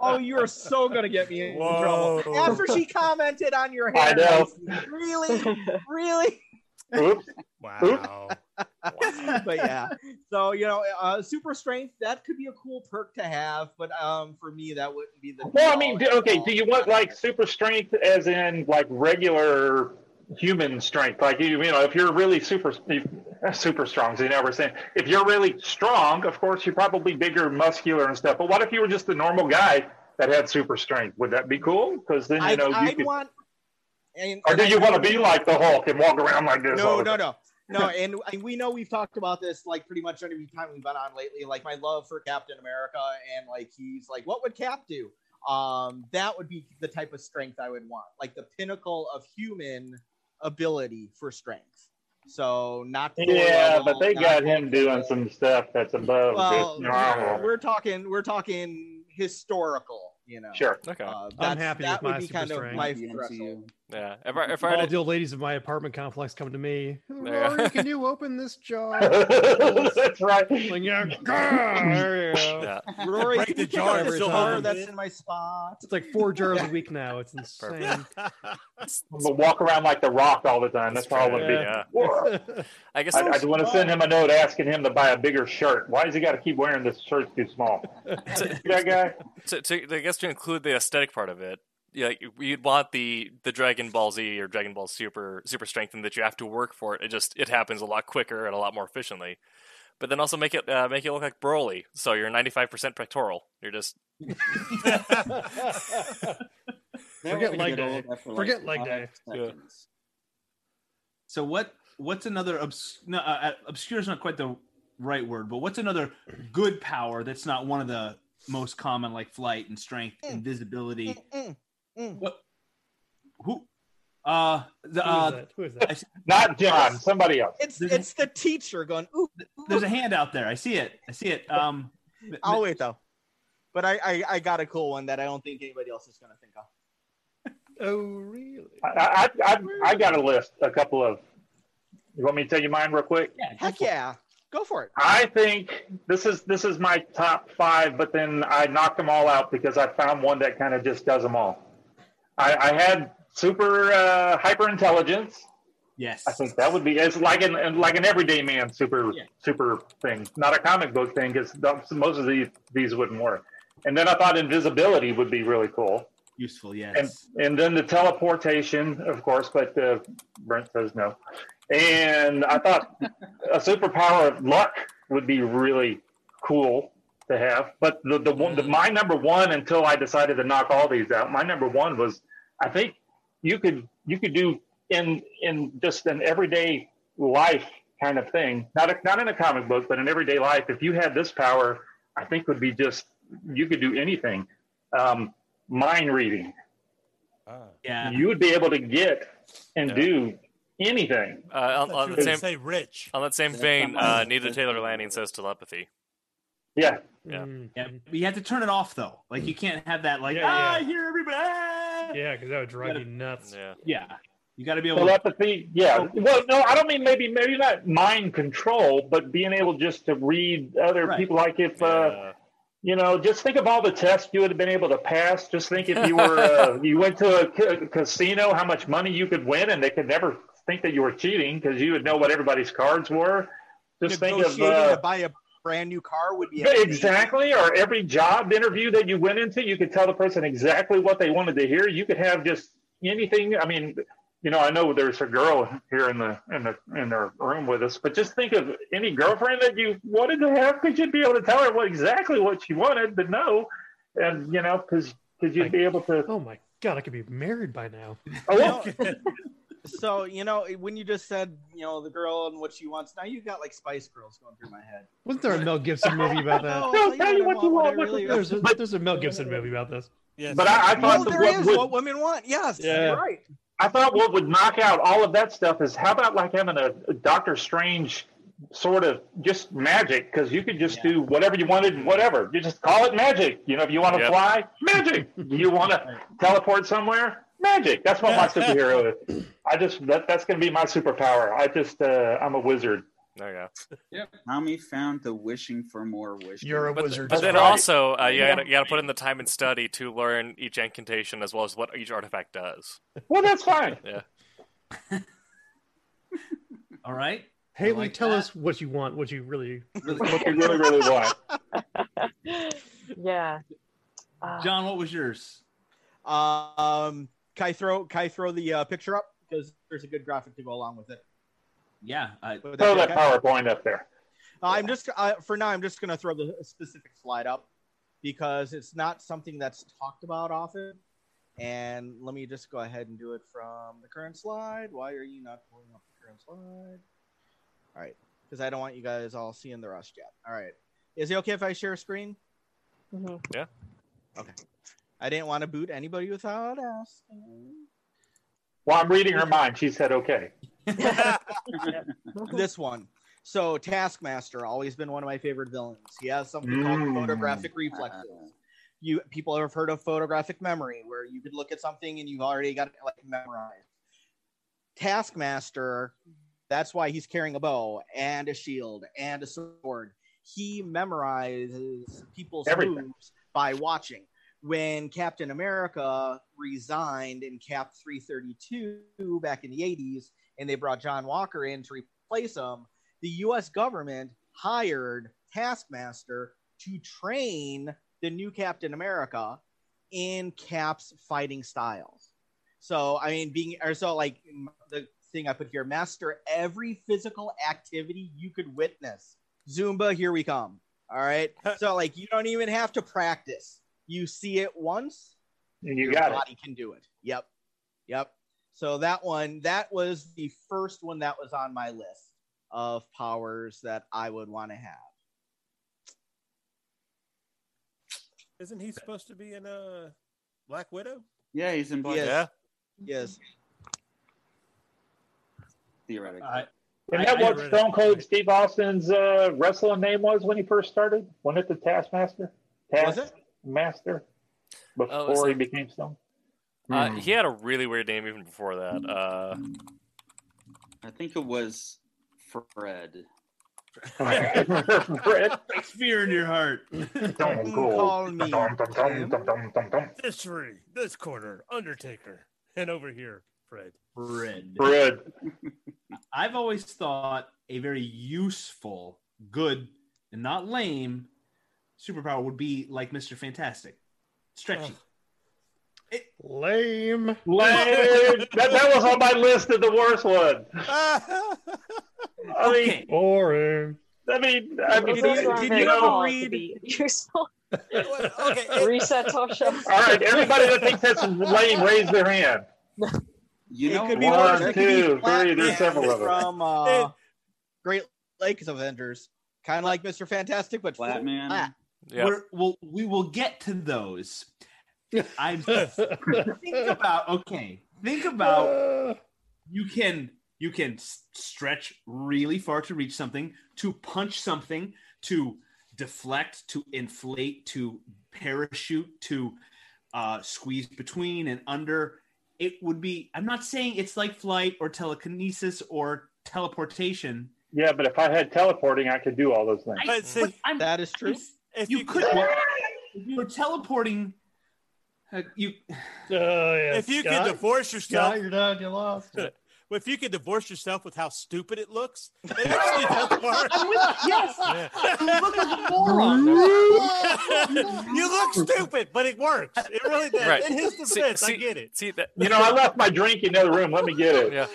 Oh, you are so gonna get me in Whoa. trouble. After she commented on your hair, I know. really, really. Oops. Wow. but yeah, so you know, uh, super strength that could be a cool perk to have, but um, for me that wouldn't be the. Well, I mean, do, okay. Do you want like super strength, as in like regular human strength? Like you, you know, if you're really super super strong, so you know, we're saying if you're really strong, of course, you're probably bigger, muscular, and stuff. But what if you were just a normal guy that had super strength? Would that be cool? Because then you know you I'd could. want. And, Or do you want to be like the Hulk and walk around like this? No, no, no, no. And, and we know we've talked about this like pretty much every time we've been on lately. Like my love for Captain America, and like he's like, what would Cap do? Um, that would be the type of strength I would want, like the pinnacle of human ability for strength. So not Yeah, level, but they got him Hulk doing level. some stuff that's above Well, just normal. we're talking, we're talking historical. You know, Sure. Okay. Uh, I'm happy that with would my be super kind of strength. my The threshold. MCU. Yeah. If I if I All the old ladies of my apartment complex come to me. There you go. Rory, can you open this jar? that's right. like, yeah, grr, there you go. yeah. Rory, Break can the you pick jar every this time. jar that's in my spot? It's like four jars a week now. It's insane. But walk around like the Rock all the time. That's, all I want to be. Yeah. I guess I, I want to send him a note asking him to buy a bigger shirt. Why does he got to keep wearing this shirt too small? that guy. to, to, I guess to include the aesthetic part of it, yeah, like, you'd want the the Dragon Ball Z or Dragon Ball Super super strength, and that you have to work for it. It just it happens a lot quicker and a lot more efficiently. But then also make it uh, make it look like Broly, so you're 95% pectoral. You're just Forget leg day. old after, like, Forget leg five day. seconds. So what? What's another obs- no, uh, uh, obscure is not quite the right word, but what's another good power that's not one of the most common, like flight and strength, invisibility? Mm. What? Who? Uh, the, Who is uh, that? Who is that? Not John. Somebody else. It's There's- it's the teacher going. Ooh, there's a hand out there. I see it. I see it. Um, I'll wait though. But I, I I got a cool one that I don't think anybody else is gonna think of. Oh, really? I, I, I, I got a list. A couple of. You want me to tell you mine real quick? Heck yeah, go for it. I think this is this is my top five, but then I knocked them all out because I found one that kind of just does them all. I, I had super uh, hyper intelligence. Yes. I think that would be it's like an like an everyday man super Yeah. super thing, not a comic book thing, because most of these these wouldn't work. And then I thought invisibility would be really cool, useful. Yes. and and then the teleportation, of course, but uh, Brent says no. And I thought a superpower of luck would be really cool to have. But the the one, the, my number one until I decided to knock all these out. My number one was I think you could you could do in in just an everyday life kind of thing, not a, not in a comic book, but in everyday life. If you had this power, I think would be just you could do anything. Um, mind reading, Ah. yeah. you would be able to get and Yeah. do anything. uh, on, on the same say rich. on that same That's vein. Uh, mine. Nita Taylor Landing says telepathy. Yeah, Yeah. Mm, Yeah, you have to turn it off though. Like you can't have that. Like Yeah, ah, yeah. I hear everybody. Ah!" Yeah, because that would drive you nuts. Yeah. Yeah. You got to be able. to telepathy. Yeah. Well, no, I don't mean maybe maybe not mind control, but being able just to read other Right. people. Like if uh, you know, just think of all the tests you would have been able to pass. Just think if you were uh, you went to a ca- casino, how much money you could win, and they could never think that you were cheating because you would know what everybody's cards were. Just think of Negotiating uh, to buy a brand new car would be amazing. exactly. Or every job interview that you went into, you could tell the person exactly what they wanted to hear. You could have just anything. I mean, you know, I know there's a girl here in the in the in the room with us, but just think of any girlfriend that you wanted to have, because you'd be able to tell her what exactly what she wanted to know, and you know, because because you'd be able to. Oh my god, I could be married by now. Oh, So you know when you just said you know the girl and what she wants, now you got like Spice Girls going through my head. Wasn't there a Mel Gibson movie about that? No, No, I'll tell you what I you want, what really There's a, But- there's a Mel Gibson movie about this. Yes. but I, I No, thought the- there what is would- what women want. Yes, Yeah. right. I thought what would knock out all of that stuff is how about like having a, a Doctor Strange sort of just magic because you could just Yeah. do whatever you wanted, and whatever. You just call it magic. You know, if you want to Yep. fly, magic. you want to teleport somewhere, magic. That's what my superhero is. I just that that's going to be my superpower. I just uh, I'm a wizard. There you go. Tommy found the wishing for more wish. You're a But, wizard. but then right. also, uh, you got you got to put in the time and study to learn each incantation as well as what each artifact does. Well, that's fine. Yeah. All right. Haley, like tell that. us what you want. What you really. What you really, really want. yeah. Uh, John, what was yours? Um, can I throw can I throw the uh, picture up because there's a good graphic to go along with it. Yeah, I, Would Throw be that okay? PowerPoint up there. I'm just uh, for now. I'm just gonna throw the specific slide up because it's not something that's talked about often. And let me just go ahead and do it from the current slide. Why are you not pulling up the current slide? All right, because I don't want you guys all seeing the rust yet. All right, is it okay if I share a screen? mhm. Yeah. Okay. I didn't want to boot anybody without asking. Well, I'm reading her mind, she said, okay. this one. So Taskmaster, always been one of my favorite villains. He has something called Mm. photographic reflexes. You people have heard of photographic memory, where you could look at something and you've already got it like memorized. Taskmaster, that's why he's carrying a bow and a shield and a sword. He memorizes people's Everything. moves by watching. When Captain America resigned in Cap 332 back in the 80s, and they brought John Walker in to replace him, the US government hired Taskmaster to train the new Captain America in Cap's fighting styles. So, I mean, being, or so like the thing I put here, master every physical activity you could witness. Zumba, here we come. All right. So, like, you don't even have to practice. You see it once, And you your got it. body can do it. Yep. Yep. So that one, that was the first one that was on my list of powers that I would want to have. Isn't he supposed to be in a Black Widow? Yeah, he's in Black Yes. Yeah. Yes. theoretically. I, Isn't I- that I what read it. Stone Cold Steve Austin's uh, wrestling name was when he first started? Wasn't it the Taskmaster? Was it? Taskmaster? Oh, Before is he became Stone? Uh, Hmm. he had a really weird name even before that. Uh, I think it was Fred. Fred fear in your heart. Stone Cold. Call me. This tree, this corner, Undertaker, and over here, Fred. Fred. Fred. I've always thought a very useful, good, and not lame superpower would be like Mr. Fantastic. Stretchy. Lame. Lame. that, that was on my list of the worst one. I mean, Okay. Boring. I mean, I mean, Those aren't did you ever tall to read- be okay, it- Reset Tosha. all right. Everybody that thinks that's lame, raise their hand. You it know, could be One, worse. It could be two, three, there's several of them. from uh, Great Lakes Avengers, kind of like Mr. Fantastic, but Flat Man. Flat. yeah. We're, we'll, we will get to those. I'm think about okay. Think about Uh, you can you can stretch really far to reach something, to punch something, to deflect, to inflate, to parachute, to uh, squeeze between and under. It would be. I'm not saying it's like flight or telekinesis or teleportation. Yeah, but if I had teleporting, I could do all those things. I, But see, but I'm, That is true. If you you, could. If you were teleporting, uh, you oh, yeah. if you Scott? could divorce yourself, Scott, you're done. You lost. it. If you could divorce yourself with how stupid it looks, it actually does work. Yes. Yeah. You look like a moron. you look stupid, but it works. It really does. Right. In his See- defense, I get it. See that? You know, I left my drink in the other room. Let me get it. Yeah.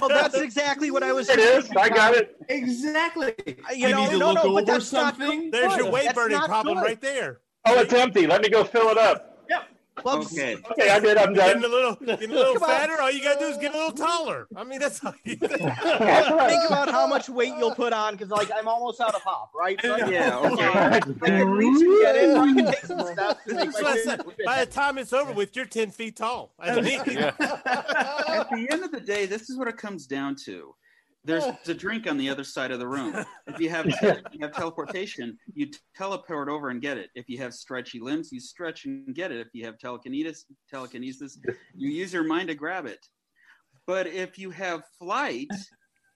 Well, that's exactly what I was It is. I got it. Exactly. You You, know, need to no, look no, but over that's not something. There's your Good. weight burning problem good. right there. Oh, it's empty. Let me go fill it up. Well, Okay. Okay, I did. I'm done. Getting a little, getting a little Come on. fatter. All you gotta do is get a little taller. I mean, that's all you think about how much weight you'll put on because, like, I'm almost out of pop, right? So Yeah, okay. I can reach and get it. I can take some steps to make That's what I my said. By the time it's over with, you're 10 feet tall. I mean, Yeah. At the end of the day, this is what it comes down to. There's a drink on the other side of the room. If you have if you have teleportation, you teleport over and get it. If you have stretchy limbs, you stretch and get it. If you have telekinesis, telekinesis, you use your mind to grab it. But if you have flight,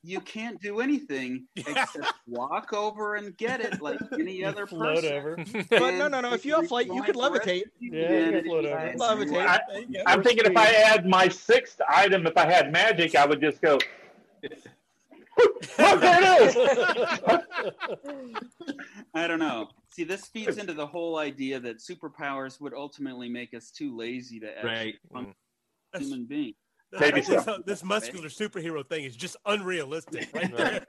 you can't do anything except walk over and get it like any other Float person. over. But no, no, no. If you have flight, you could levitate. Yeah, you can float over. Levitate. I, I'm thinking if I add my sixth item, if I had magic, I would just go. Look, there it is. I don't know. See, this feeds into the whole idea that superpowers would ultimately make us too lazy to actually Right. function mm. That's- human being. Maybe this, so. this muscular superhero thing is just unrealistic, right there.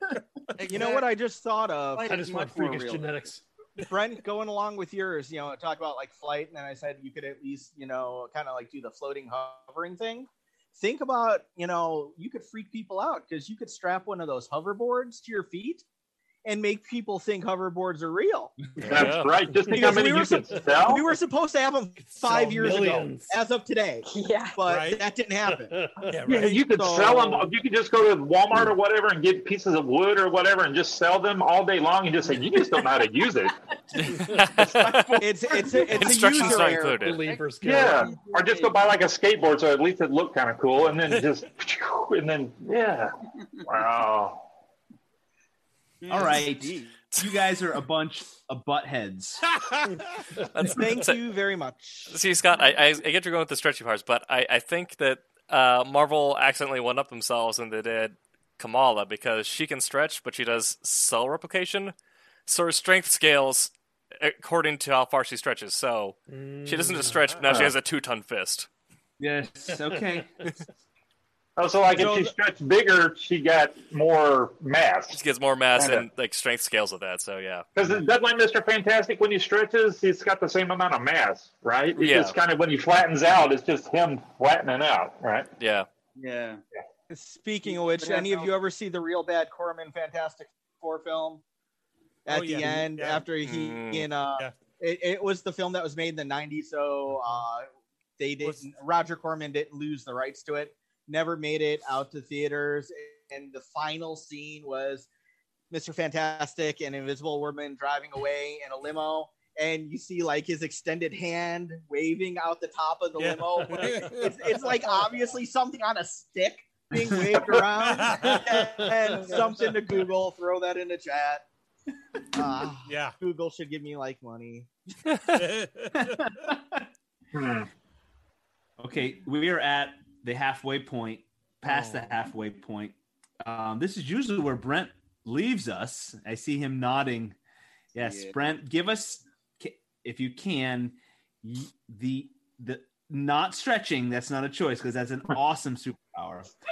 You know what I just thought of? Flight I just want freakish real. genetics. Brent, going along with yours, you know, talk about like flight, and then I said you could at least, you know, kind of like do the floating hovering thing. Think about, you know, you could freak people out because you could strap one of those hoverboards to your feet and make people think hoverboards are real. That's Yeah. right. Just think how Because many we were you can sup- sell. We were supposed to have them five years millions. ago, as of today, Yeah. but Right. that didn't happen. Yeah, Yeah, right. you could So- sell them. You could just go to Walmart or whatever and get pieces of wood or whatever and just sell them all day long and just say you just don't know how to use it. It's it's a, it's a Instructions user not included. Believers. Yeah, or just go buy like a skateboard so at least it looked kind of cool and then just and then yeah, wow. All right. You guys are a bunch of butt heads. That's- Thank so- you very much. See, Scott, I, I, I get you're going with the stretchy parts, but I, I think that uh, Marvel accidentally one up themselves when they did Kamala because she can stretch, but she does cell replication. So her strength scales according to how far she stretches. So she doesn't just stretch, but now she has a two ton fist. Yes. Okay. Oh, so like So if she the- stretched bigger, she got more mass. She gets more mass Kinda. and like strength scales with that. So yeah. Because it doesn't like Mr. Fantastic when he stretches, he's got the same amount of mass, right? It's Yeah. just kind of when he flattens out, it's just him flattening out, right? Yeah. Yeah. Speaking of which, any of you ever see the real bad Corman Fantastic Four film? At Oh, the end, Yeah. after he Mm. in uh, Yeah. it, it was the film that was made in the '90s, so uh, they didn't. Was- Roger Corman didn't lose the rights to it. Never made it out to theaters, and the final scene was Mr. Fantastic and Invisible Woman driving away in a limo. And you see like his extended hand waving out the top of the Yeah. limo. It's, it's like obviously something on a stick being waved around and something to Google. Throw that in the chat. Uh, yeah. Google should give me like money. Okay, we are at the halfway point, past the Oh. halfway point. Um, this is usually where Brent leaves us. I see him nodding. Yes, Yeah. Brent, give us, if you can, the the not stretching. That's not a choice because that's an awesome superpower.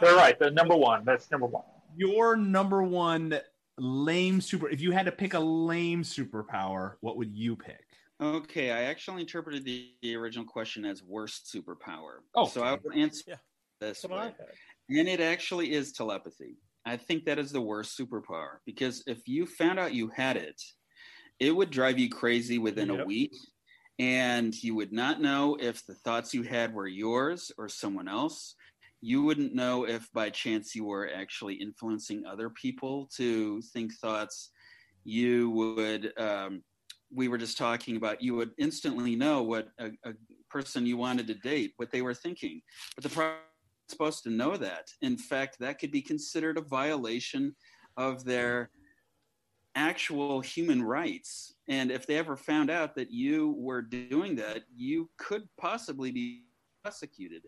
They're right. The number one. That's number one. Your number one lame super. If you had to pick a lame superpower, what would you pick? Okay, I actually interpreted the, the original question as worst superpower. Oh, so I will answer Yeah. this way. And it actually is telepathy. I think that is the worst superpower because if you found out you had it, it would drive you crazy within a week. And you would not know if the thoughts you had were yours or someone else. You wouldn't know if by chance you were actually influencing other people to think thoughts. You would, um, we were just talking about, you would instantly know what a, a person you wanted to date, what they were thinking. But the problem supposed to know that. In fact, that could be considered a violation of their actual human rights. And if they ever found out that you were doing that, you could possibly be prosecuted.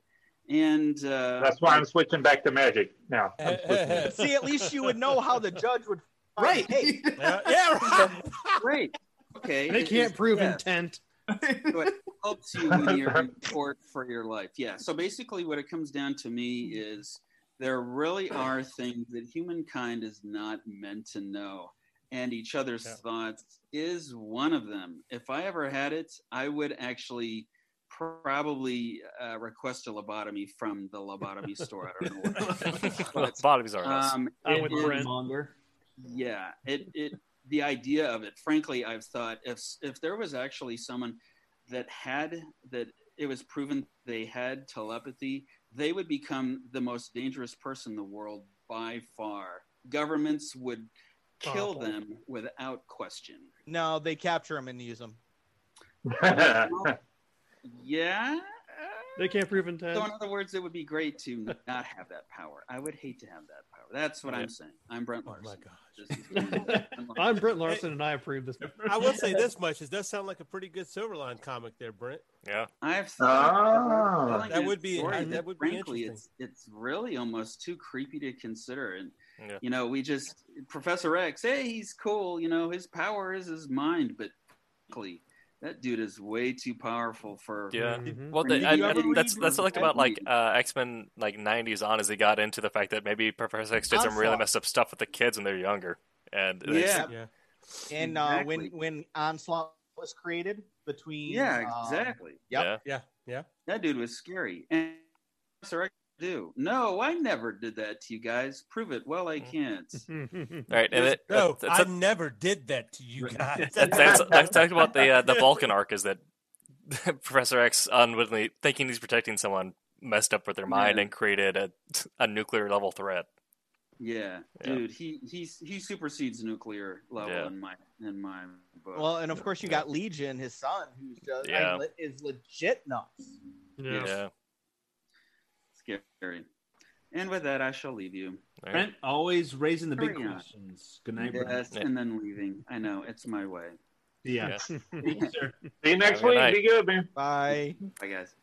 And uh, That's why I'm switching back to magic now. See, at least you would know how the judge would. Right. Hey, yeah, yeah, right. great. Okay. They it can't is- prove yeah. intent. So it helps you when you're in court for your life. Yeah. So basically, what it comes down to me is there really are things that humankind is not meant to know, and each other's Yeah. thoughts is one of them. If I ever had it, I would actually probably uh, request a lobotomy from the lobotomy store. I don't know what. But, Bottoms are um, I'm it with is- Brent. Monger. yeah it it the idea of it frankly i've thought if if there was actually someone that had that it was proven they had telepathy they would become the most dangerous person in the world by far governments would kill Awful. them without question no, they capture them and use them. yeah They can't prove intent. so in other words it would be great to not have that power i would hate to have that power that's what i'm saying i'm brent Larson. Oh my gosh. I'm Brent Larson, and I approve this. I will say this much: it does sound like a pretty good Silverline comic there, Brent. Yeah, I've Ah. telling That would a be- story that would be frankly interesting. it's it's really almost too creepy to consider and Yeah. you know we just professor x hey he's cool you know his power is his mind but frankly that dude is way too powerful for yeah. Mhm. Well, the, I, you ever that's that's what I like about like uh, X Men like '90s on as he got into the fact that maybe Professor X did some really messed up stuff with the kids when they're younger, and Yeah. Yeah. And uh, when Exactly. when Onslaught was created between yeah um, exactly Yep. yeah, Yeah. Yeah. that dude was scary and professor x do no i never did that to you guys prove it well i can't right. And it, No, that's, I never did that to you guys. that's, that's, that's talking about the uh, the Vulcan arc is that Professor X unwittingly thinking he's protecting someone messed up with their mind Yeah. and created a, a nuclear level threat. yeah, Yeah. dude he he's he supersedes nuclear level Yeah. in my in my book Well, and of course you got Legion, his son, who's just Yeah. I mean, is legit nuts. Yeah. Yeah. scary and with that i shall leave you Right. Brent always raising the big Hurry on. questions. Good night, Brent. yes and then leaving i know it's my way Yeah. Yeah. Sir. See you next Have week. night. Be good, man. Bye. bye guys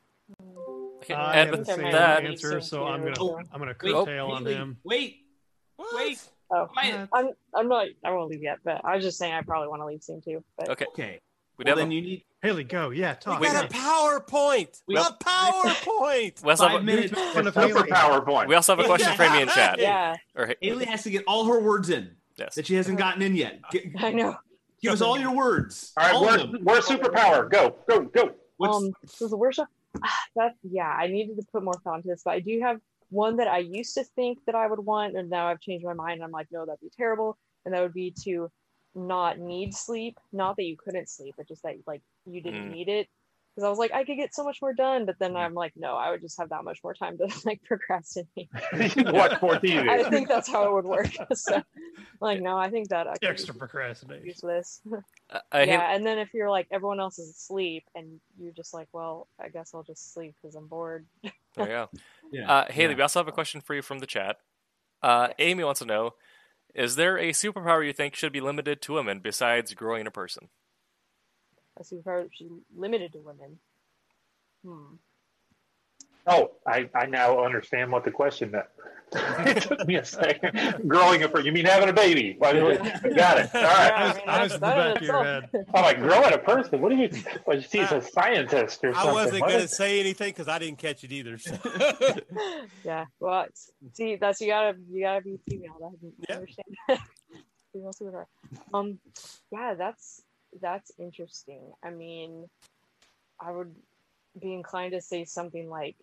Okay, I and have with the that, answer, so I'm gonna Oh, I'm gonna Wait, curtail on Haley, him. Wait, wait. Oh, I'm I'm not. I won't leave yet, but I was just saying I probably want to leave soon too. But okay, Okay. We Well, have then a, you need Haley, go. Yeah, talk. we got yeah. a PowerPoint. We- a PowerPoint. we also have five a, minutes. Fun of Super Haley. PowerPoint. we also have a question for Amy in chat. yeah, Or, Haley has to get all her words in yes. that she hasn't gotten in yet. Get, I know. give us all your words. All right, all of where's, them. where's superpower? Go, go, go. What's, um, so the workshop. That yeah, I needed to put more thought into this, but I do have one that I used to think that I would want, and now I've changed my mind. And I'm like, no, that'd be terrible, and that would be to not need sleep. Not that you couldn't sleep, but just that like you didn't Mm. need it. Because I was like, I could get so much more done, but then I'm like, no, I would just have that much more time to like procrastinate. watch more TV. I think that's how it would work. so, like, no, I think that actually Extra procrastination. useless. Uh, I hate- yeah, and then if you're like everyone else is asleep and you're just like, well, I guess I'll just sleep because I'm bored. There you go. yeah. Uh, Haley, yeah. we also have a question for you from the chat. Uh, Amy wants to know: Is there a superpower you think should be limited to women besides growing a person? A superpower should be limited to women. Hmm. Oh, I, I now understand what the question meant. it took me a second. Growing a person. You mean having a baby? Well, Got it. All right. Yeah, I mean, I was in the that back of your head. I'm like, growing a person? What do you well, she's a scientist or something. I wasn't going to say anything because I didn't catch it either. so. yeah. Well, see, that's you gotta you gotta be female. I didn't Yeah. understand. female superpower. Um, yeah, that's that's interesting. I mean, I would be inclined to say something like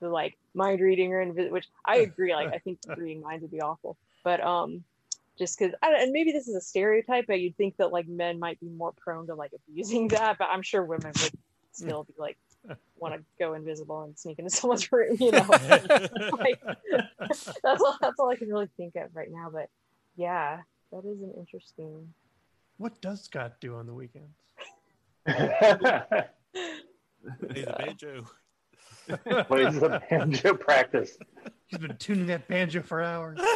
the like mind reading or invi- which I agree. Like, I think reading minds would be awful, but um. Just because, and maybe this is a stereotype, but you'd think that like men might be more prone to like abusing that, but I'm sure women would still be like want to go invisible and sneak into someone's room, you know. like, that's all. That's all I can really think of right now. But yeah, that is an interesting. What does Scott do on the weekends? He's a banjo. Plays the banjo practice. He's been tuning that banjo for hours.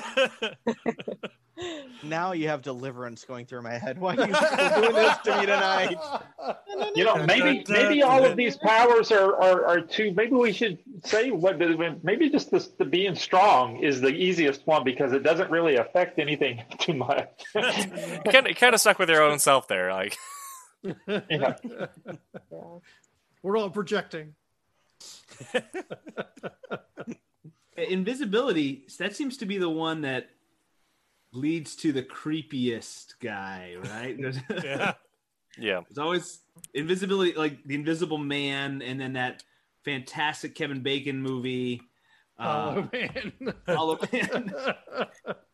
Now you have deliverance going through my head. Why are you still doing this to me tonight? You know, maybe maybe all of these powers are, are, are too. Maybe we should say what maybe just this, the being strong is the easiest one because it doesn't really affect anything too much. kind of, kind of stuck with your own self there. Like, Yeah. Yeah. We're all projecting. Invisibility, that seems to be the one that leads to the creepiest guy, right? Yeah. yeah, there's always invisibility, like the Invisible Man, and then that fantastic Kevin Bacon movie. Uh, oh man. Hollow Man.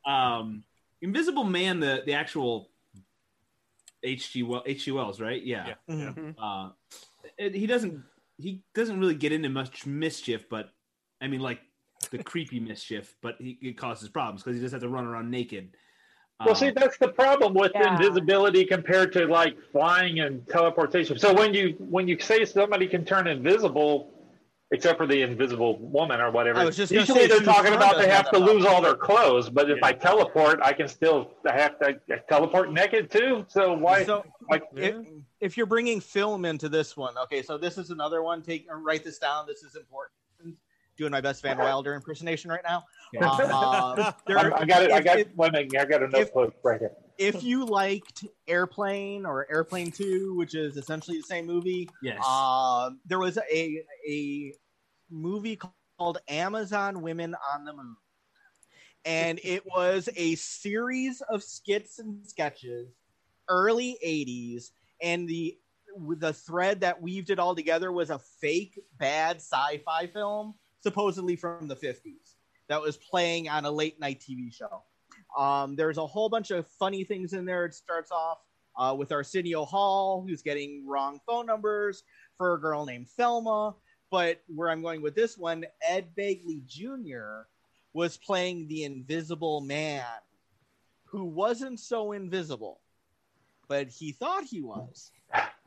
um, Invisible Man, the the actual H.G. Well, H.G. Wells, right? Yeah. Yeah. Mhm. Uh, it- he doesn't he doesn't really get into much mischief, but I mean, like the creepy mischief, but he it causes problems because he just has to run around naked. Well, see, Um, that's the problem with Yeah. invisibility compared to like flying and teleportation. So when you when you say somebody can turn invisible, except for the invisible woman or whatever. I was just Usually say they're talking about they have have to lose all their clothes, but if Yeah. I teleport, I can still I have to teleport naked too. So why? So like, if, if you're bringing film into this one, okay, so this is another one. Take write this down. This is important. Doing my best Van Wilder impersonation right now. Yeah. Uh, there- I, I got it. I got if- one. I got a if- notebook right here. If you liked Airplane or Airplane Two, which is essentially the same movie, Yes. uh, there was a a movie called Amazon Women on the Moon, and it was a series of skits and sketches, early '80s, and the the thread that weaved it all together was a fake bad sci-fi film, supposedly from the '50s, that was playing on a late night TV show. Um, there's a whole bunch of funny things in there. It starts off uh, with Arsenio Hall, who's getting wrong phone numbers for a girl named Thelma. But where I'm going with this one, Ed Begley Jr. was playing the invisible man who wasn't so invisible, but he thought he was.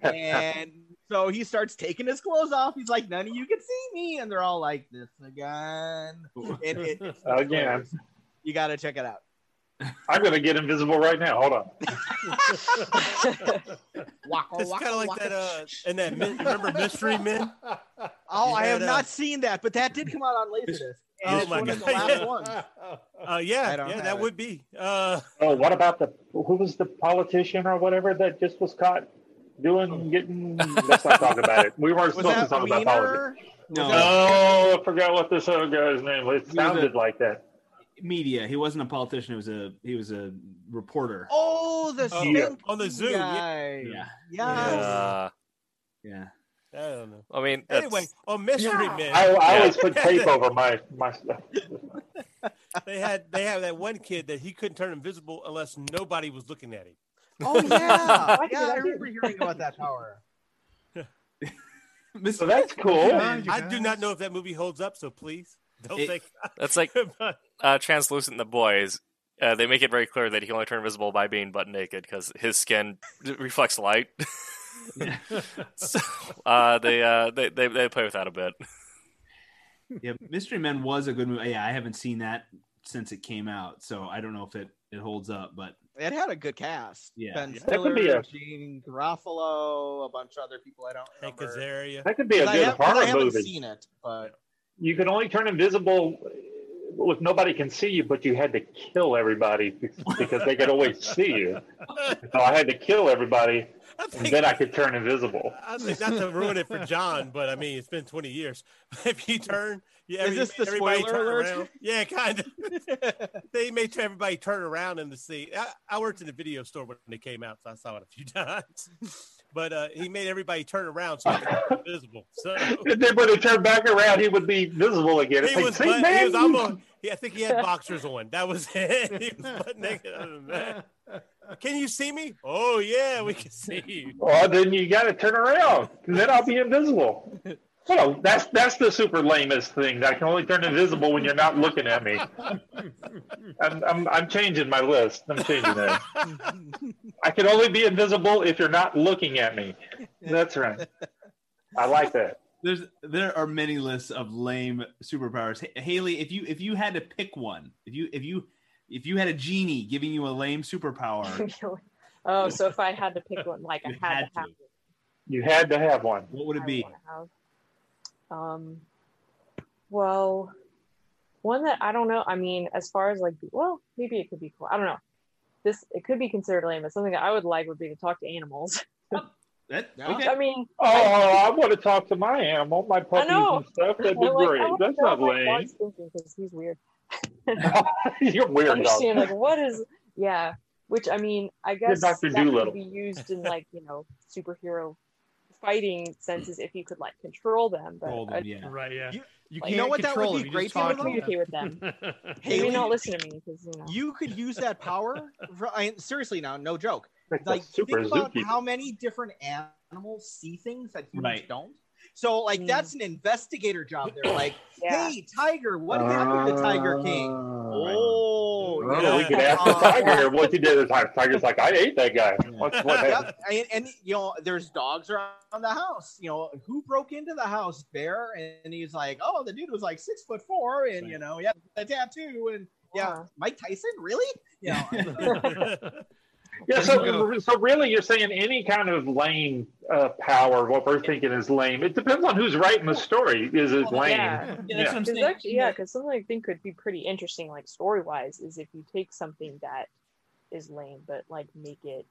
and so he starts taking his clothes off. He's like, None of you can see me. And they're all like, This again. And it, Again. You got to check it out. I'm gonna get invisible right now. Hold on. Waka, It's kind of like waka. that. Uh, and that mi- remember Mystery Men? Oh, You I have had, uh, not seen that, but that did come out on Laserdisc. Oh my one the God. last ones. Uh, yeah, yeah, that it. would be. Uh, Oh, what about the who was the politician or whatever that just was caught doing getting? Let's not talk about it. We weren't supposed to that talk about politics. Wiener? no, Oh, I forgot what this other guy's name. It sounded a- like that. Media. He wasn't a politician. He was a he was a reporter. Oh, the Oh, Spanky on the Zoom, yeah. guy. Yeah. Yes. Yeah. I don't know. I mean, that's, Anyway, on Mystery Men, I, I Yeah. always put tape over my my stuff. they had they have that one kid that he couldn't turn invisible unless nobody was looking at him. Oh yeah. I yeah, I I remember hearing about that power. So that's cool. Yeah, I do not know if that movie holds up, so please don't It- think. that's like uh, translucent the boys. Uh, they make it very clear that he can only turn visible by being butt naked because his skin reflects light. so, uh, they, uh, they they they play with that a bit. Yeah. Mystery Men was a good movie. Yeah, I haven't seen that since it came out, so I don't know if it it holds up. But It had a good cast. Yeah. Ben Yeah. That could Stiller, be a- Janeane Garofalo, a bunch of other people I don't Hank remember. Azaria. That could be a 'Cause I, good have, 'cause I horror haven't movie. seen it, but You could only turn invisible if nobody can see you, but you had to kill everybody because they could always see you. So I had to kill everybody, I and then I could turn invisible. I think not to ruin it for John, but I mean it's been 20 years. If you turn, yeah, Is this the everybody spoiler turn alert? around. Yeah, kind of. they made sure everybody turn around in the seat. I, I worked in a video store when they came out, so I saw it a few times. But uh, he made everybody turn around so he could be visible. So And then when he turned back around, he would be visible again. It's he like, was, man, he was almost. Yeah, I think he had boxers on. That was it. He was butt naked. Other than that, can you see me? Oh yeah, we can see you. Well, then you got to turn around, then I'll be invisible. Well, that's that's the super lamest thing. That I can only turn invisible when you're not looking at me. I'm I'm, I'm changing my list. I'm changing that. I can only be invisible if you're not looking at me. That's right. I like that. there's there are many lists of lame superpowers. Haley, if you if you had to pick one, if you if you if you had a genie giving you a lame superpower, oh, so if I had to pick one, like I had, had to have to. You had to have one. what would it be? Wanna have. Um, well, one that I don't know. I mean, as far as like, well, maybe it could be cool. I don't know. This it could be considered lame, but something that I would like would be to talk to animals. That, Yeah. okay. I mean, Oh, I want to talk to my animal, my puppies and stuff. That'd be like, great. That's not lame. Mark's thinking because he's weird. You're weird, dog. understand like what is yeah which i mean i guess Dr. that Dolittle. could be used in like you know superhero fighting senses if you could like control them but Control them, I- yeah. Right, yeah. You- You, you know what that would be great just for talk them? to communicate with them Hey, maybe Haley, not listen to me because you know you could use that power. For, I, seriously, now, no joke. Like, Like, super think about zookeeper. how many different animals see things that humans Right. don't. So, like, Mm. that's an investigator job. They're like, yeah hey, Tiger, what happened to Tiger King? Oh, Oh, well, we could ask the tiger what he did. The ti- tiger's like, I ate that guy. What's what? Yep. And, and you know, there's dogs around the house. You know, who broke into the house? Bear, and he's like, oh, the dude was like six foot four, and you know, yeah, a tattoo, and yeah, Mike Tyson, really? You know, Yeah, so so really, you're saying any kind of lame uh, power, what we're thinking is lame. It depends on who's writing the story. Is it lame? Yeah, Yeah. Because actually, yeah, because something I think could be pretty interesting, like story wise, is if you take something that is lame, but like make it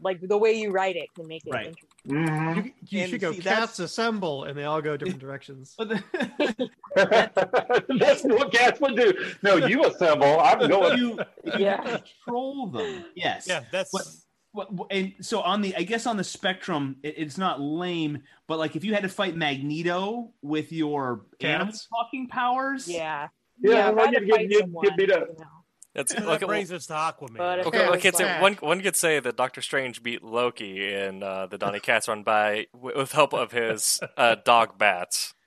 like the way you write it can make it Right. interesting. Mm-hmm. You, you should go see, that's- cats assemble, and they all go different directions. That's what cats would do. No, you assemble. I'm going. You, you Yeah. control them. Yes. Yeah, that's What, what, what- and so on the, I guess on the spectrum, it, it's not lame, but like if you had to fight Magneto with your animal Cats? talking powers, Yeah. Yeah, if well, I had to you'd get- fight someone, beat up. you know. It's that okay, brings us to Aquaman. But if Okay, it one could say like- one one could say that Doctor Strange beat Loki in uh, the Donny Cats run by with, with help of his uh, dog bats.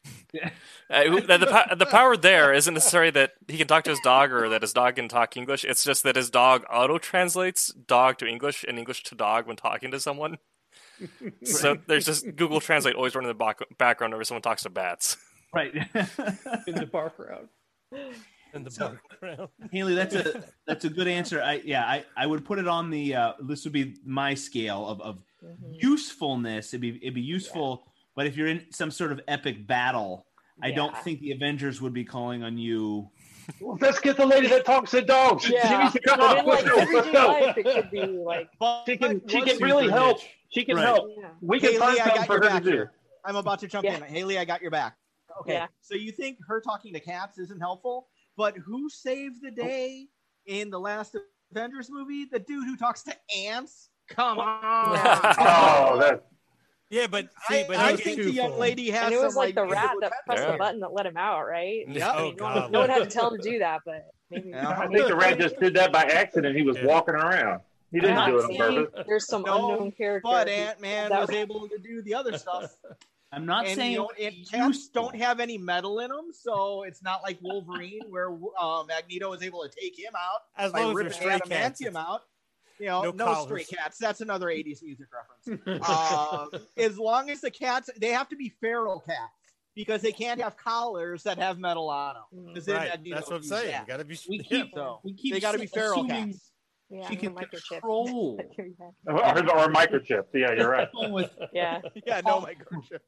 Uh, the, the, the power there isn't necessarily that he can talk to his dog or that his dog can talk English. It's just that his dog auto translates dog to English and English to dog when talking to someone. So there's just Google Translate always running in the back- background whenever someone talks to bats. right. in the background. In the So- background. Haley, that's a that's a good answer. I yeah, I, I would put it on the uh, this would be my scale of, of Mhm. usefulness. It'd be it'd be useful, but if you're in some sort of epic battle, I don't think the Avengers would be calling on you. Let's get the lady that talks to dogs. She Yeah. needs to come on. like Let's go. everyday life, it could be like She can she can really help. niche? She can Right. help. yeah. We can Haley, find I something got for your her to back do. here. I'm about to jump Yeah. in. Haley, I got your back. Okay. Yeah. So you think her talking to cats isn't helpful? But who saved the oh. day in the last Avengers movie? The dude who talks to ants? Come on. Oh, that Yeah, but see, I, but I he- think the young lady has And it was some, like the rat that pressed Yeah. the button that let him out, right? Yeah. I Oh, no, one, no one had to tell him to do that, but maybe. Yeah. I think the rat just did that by accident. He was Yeah. walking around. He didn't do it on purpose. There's some No, unknown character. But Ant Man was was- able to do the other stuff. I'm not and saying you know, and cats don't have any metal in them, so it's not like Wolverine where uh, Magneto is able to take him out as by long as they're ripping stray cats. adamantium out. You know, No no, collars. stray cats. That's another '80s music reference. um, as long as the cats, they have to be feral cats because they can't have collars that have metal on them. Mm. Right, that's what I'm saying. You gotta be. We yeah. keep, So we keep they got to be feral assuming cats. Yeah, she can microchip. control. Or, or microchips. Yeah, you're right. Yeah. Yeah, no microchips.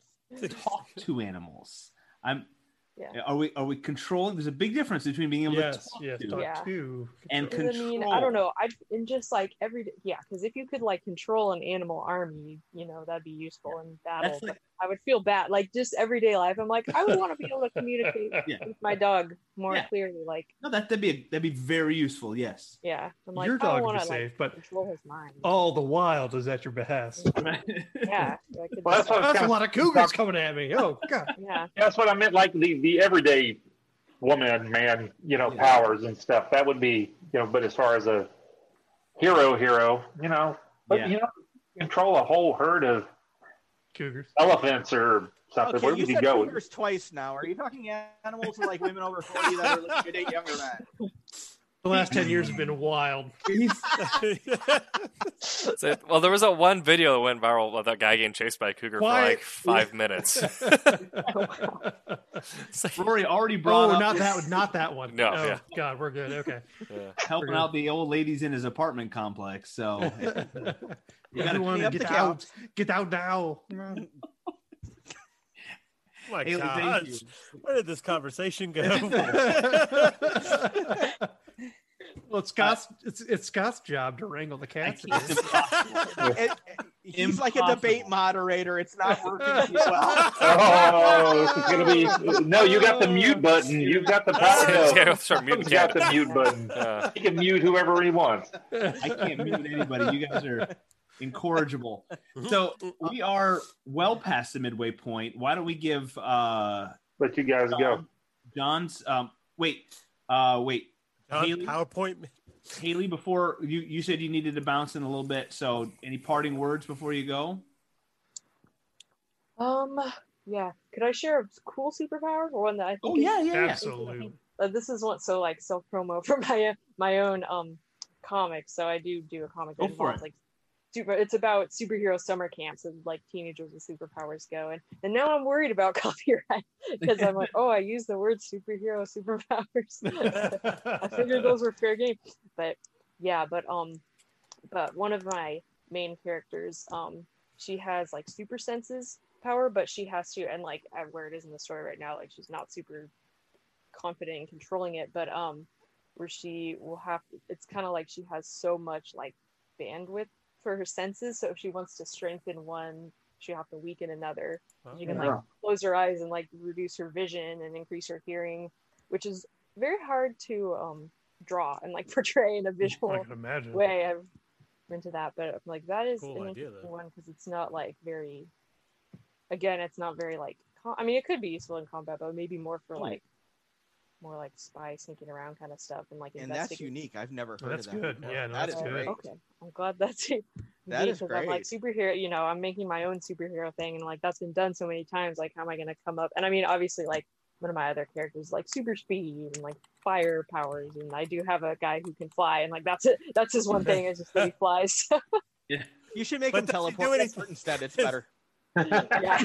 Talk to animals. I'm. Yeah. Are we are we controlling? There's a big difference between being able Yes, to talk yes, to talk Yeah. to. and 'Cause, control. I mean, I don't know. I and just like every yeah, because if you could like control an animal army, you know, that'd be useful in battle. That's like- but I would feel bad, like just everyday life. I'm like, I would want to be able to communicate Yeah. with my dog more Yeah. clearly. Like, No, that that'd be a, that'd be very useful. Yes. yeah, I'm like, Your dog want is to like safe, but control his mind. all the wild is at your behest. Yeah, I Well, that's just, what- That's a lot of cougars coming at me. Oh God! yeah, That's what I meant. Like the the everyday woman, man, you know, powers and stuff. That would be, you know. But as far as a hero, hero, you know, but Yeah. you know, control a whole herd of Cougars. elephants or something. Okay, Where you would you said go? cougars twice now. Are you talking animals or like women over 40 that are looking to date younger men? The last ten years have been wild. So, well, there was that one video that went viral of that guy getting chased by a cougar Why- for like five minutes. It's like- Rory already oh, brought Oh, up not this- that one. Not that one. No, Oh, yeah. God, we're good. Okay. yeah. helping out the old ladies in his apartment complex. So you gotta Everyone clean up get the out. Get out now. My Haley, thank God, you. where did this conversation go? well, it's Scott's. It's it's Scott's job to wrangle the cats. It's impossible. It- it- he's like a debate Impossible. moderator. It's not working too well. Oh, this is gonna be no. You got the mute button. You've got the power. Yeah, to- we'll start muting He's got the mute button. Uh, He can mute whoever he wants. I can't mute anybody. You guys are incorrigible. So we are well past the midway point. Why don't we give uh Let you guys go. John- John's um wait uh wait John, Haley? PowerPoint. Haley before you you said you needed to bounce in a little bit. So any parting words before you go? um, yeah. Could I share a cool superpower or one that I think? Oh is- yeah yeah yeah. Absolutely. uh, this is what so like self promo for my my own um comic. So I do do a comic Go that involves like super. It's about superhero summer camps and like teenagers with superpowers go. And and now I'm worried about copyright because I'm like, oh, I use the word superhero superpowers. I figured those were fair game, but yeah, but um, but one of my main characters, um, she has like super senses power, but she has to, and like where it is in the story right now, like she's not super confident in controlling it, but um, where she will have, it's kind of like she has so much like bandwidth for her senses, so if she wants to strengthen one, she have to weaken another. She can like close her eyes and like reduce her vision and increase her hearing, which is very hard to um draw and like portray in a visual can imagine. way. I've into that, but I'm like that is Cool an idea, interesting though. one because it's not like very. Again, it's not very like. Com- I mean, it could be useful in combat, but maybe more for Hmm. like, more like spy sneaking around kind of stuff and like. And that's unique. I've never heard that's of that. good. before. Yeah, no, That that's is good. great. Okay, I'm glad that's it. That Me, is 'cause I'm like superhero. You know, I'm making my own superhero thing, and like that's been done so many times. Like, how am I gonna come up? And I mean, obviously, like one of my other characters, like super speed and like fire powers, and I do have a guy who can fly, and like that's it. That's his one thing is just that he flies. Yeah. You should make But him does he do teleport anything- instead. It's better. Yeah.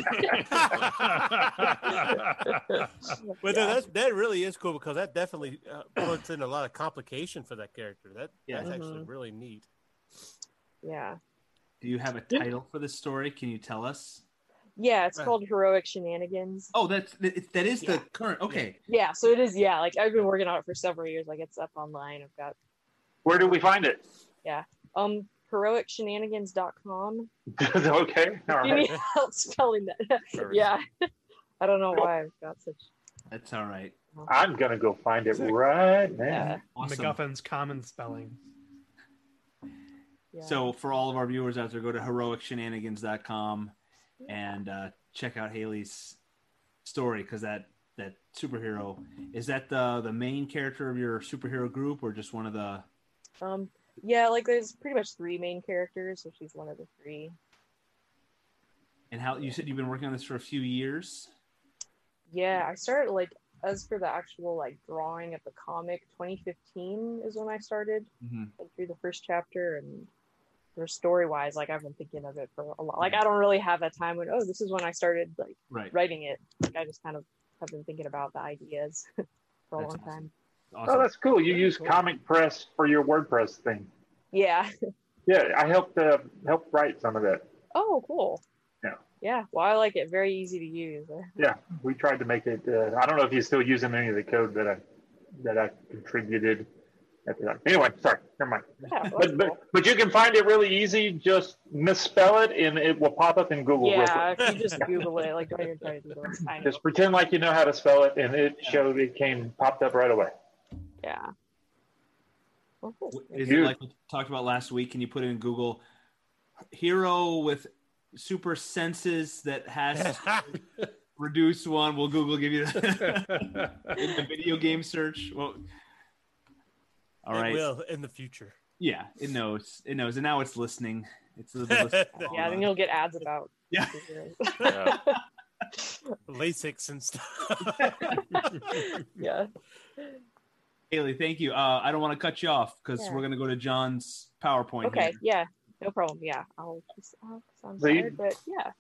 But no, that's, that really is cool because that definitely uh, puts in a lot of complication for that character. That Yeah. that's actually Mhm. really neat. yeah. Do you have a title for this story? Can you tell us? Yeah, it's Right. called Heroic Shenanigans. Oh, that's that that is Yeah. the current. Okay, Yeah, so it is. Yeah, like I've been working on it for several years. Like it's up online. I've got Where do we find it? Yeah. Um heroicshenanigans.com. okay, all You need help spelling that? Perfect. yeah. I don't know why I've got such. that's all right. I'm gonna go find it right now. Yeah. Awesome. MacGuffin's common spelling. yeah. So for all of our viewers out there, go to heroicshenanigans.com and uh, check out Haley's story because that that superhero is that the the main character of your superhero group or just one of the um yeah, like there's pretty much three main characters, so she's one of the three. and how you said you've been working on this for a few years. Yeah, I started like as for the actual like drawing of the comic, 2015 is when I started Mhm. like, through the first chapter and for story wise, like I've been thinking of it for a lot. Like I don't really have that time when oh this is when I started like Right. writing it. Like I just kind of have been thinking about the ideas for a That's long awesome. time. Awesome. Oh, that's cool. You use Cool. ComicPress for your WordPress thing. Yeah. Yeah, I helped uh, help write some of that. Oh, cool. Yeah. Yeah. Well, I like it. Very easy to use. Yeah, we tried to make it. Uh, I don't know if you're still using any of the code that I that I contributed at the time. Anyway, sorry, never mind. Yeah. well, But, that's but cool. but you can find it really easy. Just misspell it, and it will pop up in Google. Yeah. If you just Google it, like don't even try to Google it. Just pretend like you know how to spell it, and it showed it came popped up right away. Yeah. Well. Is it like we talked about last week? Can you put in Google hero with super senses that has reduced one? Will Google give you the, in the video game search? Well, all It right. will in the future. Yeah, it knows. It knows, and now it's listening. It's listening. Yeah. Then you'll get ads about. Yeah. superheroes. Yeah. LASIK and stuff. yeah. Haley, thank you. Uh, I don't want to cut you off because Yeah. we're going to go to John's PowerPoint. Okay. here. Yeah. No problem. Yeah. I'll just. I'll, I'm tired, but yeah.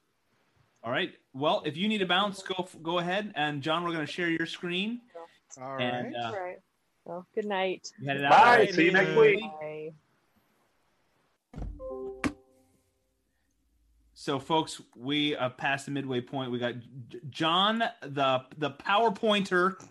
All right. Well, if you need a bounce, go go ahead. And John, we're going to share your screen. All And, right. uh, All right. Well, good night. you headed out. Bye. See you next week. Bye. So, folks, we uh, passed the midway point. We got J- John, the the PowerPointer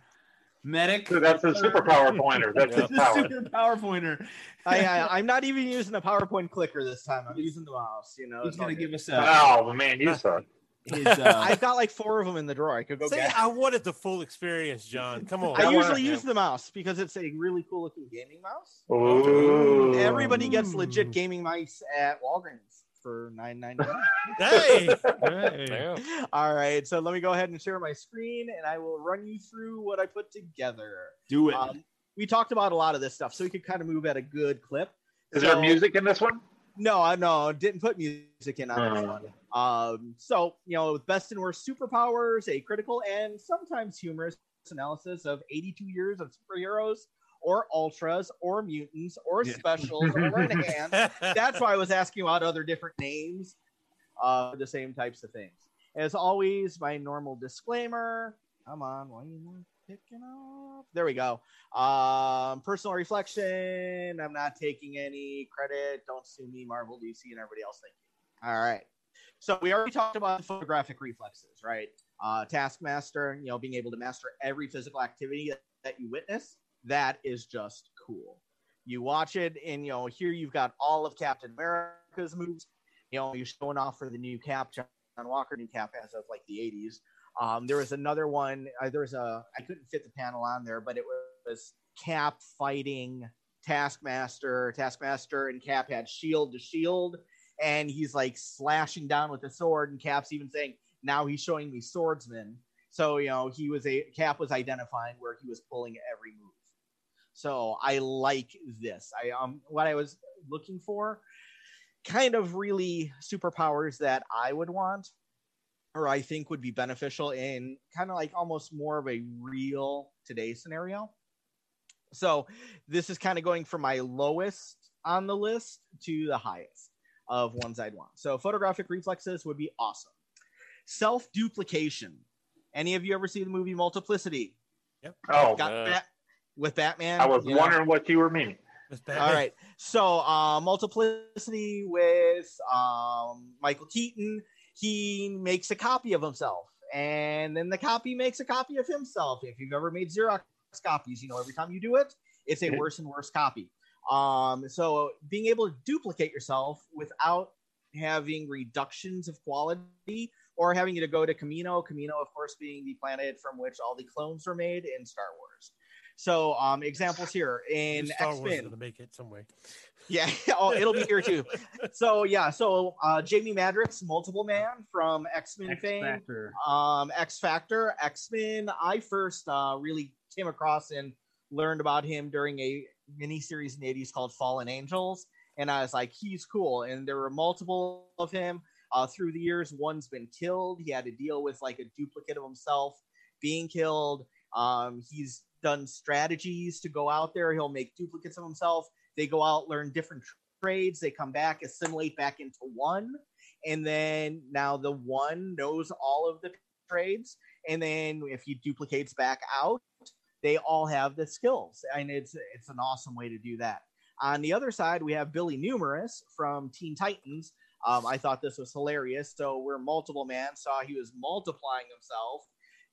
medic. So that's a superpower pointer. That's his power. Super PowerPointer. I, I, I'm not even using a PowerPoint clicker this time. I'm using the mouse. You know, He's it's going to give us a, Oh man, you suck. his. Uh, I've got like four of them in the drawer. I could go See, get. I wanted the full experience, John. Come on. I wanna- usually use the mouse because it's a really cool looking gaming mouse. Ooh. Everybody gets legit gaming mice at Walgreens for nine ninety nine. Hey, Hey. All right, so let me go ahead and share my screen, and I will run you through what I put together. do it. Um, we talked about a lot of this stuff, so we could kind of move at a good clip. Is there music in this one? No, I no didn't put music in on this Uh. one. Um, so you know, with best and worst superpowers, a critical and sometimes humorous analysis of 82 years of superheroes or ultras or mutants or specials or enhanced. That's why I was asking about other different names of the same types of things. As always, my normal disclaimer. Come on, why are you not picking up? There we go. Um, personal reflection. I'm not taking any credit. Don't sue me, Marvel, DC, and everybody else. Thank you. All right. So we already talked about the photographic reflexes, right? Uh, Taskmaster, you know, being able to master every physical activity that, that you witness. That is just cool. You watch it, and you know, here you've got all of Captain America's moves. You know, you're showing off for the new Cap, John Walker, new Cap as of like the 80s. Um, there was another one. Uh, there was a. I couldn't fit the panel on there, but it was Cap fighting Taskmaster. Taskmaster and Cap had shield to shield, and he's like slashing down with a sword. And Cap's even saying, "Now he's showing me swordsman." So you know, he was a Cap was identifying where he was pulling every move. So I like this. I um, what I was looking for, kind of really superpowers that I would want or I think would be beneficial in kind of like almost more of a real today scenario. So this is kind of going from my lowest on the list to the highest of ones I'd want. So photographic reflexes would be awesome. Self duplication. Any of you ever see the movie Multiplicity? Yep. Oh, Got Uh, Bat- with Batman. I was you know? wondering what you were meaning. All right. So, uh, multiplicity with um, Michael Keaton. He makes a copy of himself, and then the copy makes a copy of himself. If you've ever made Xerox copies, you know every time you do it, it's a worse and worse copy. Um, so, being able to duplicate yourself without having reductions of quality or having you to go to Kamino. Kamino, of course, being the planet from which all the clones were made in Star Wars. So, um, examples here in Star X Wars is Men. gonna make it some way. Yeah, oh, it'll be here too. So yeah, so uh, Jamie Madrox, multiple man from X Men X fame, Factor. um, X Factor, X Men. I first uh, really came across and learned about him during a miniseries in the '80s called Fallen Angels, and I was like, he's cool. And there were multiple of him uh, through the years. One's been killed. He had to deal with like a duplicate of himself being killed. Um, he's done strategies to go out there. He'll make duplicates of himself. They go out, learn different trades. They come back, assimilate back into one, and then now the one knows all of the trades. And then if he duplicates back out, they all have the skills, and it's it's an awesome way to do that. On the other side, we have Billy Numerous from Teen Titans. Um, I thought this was hilarious. So we're multiple man saw he was multiplying himself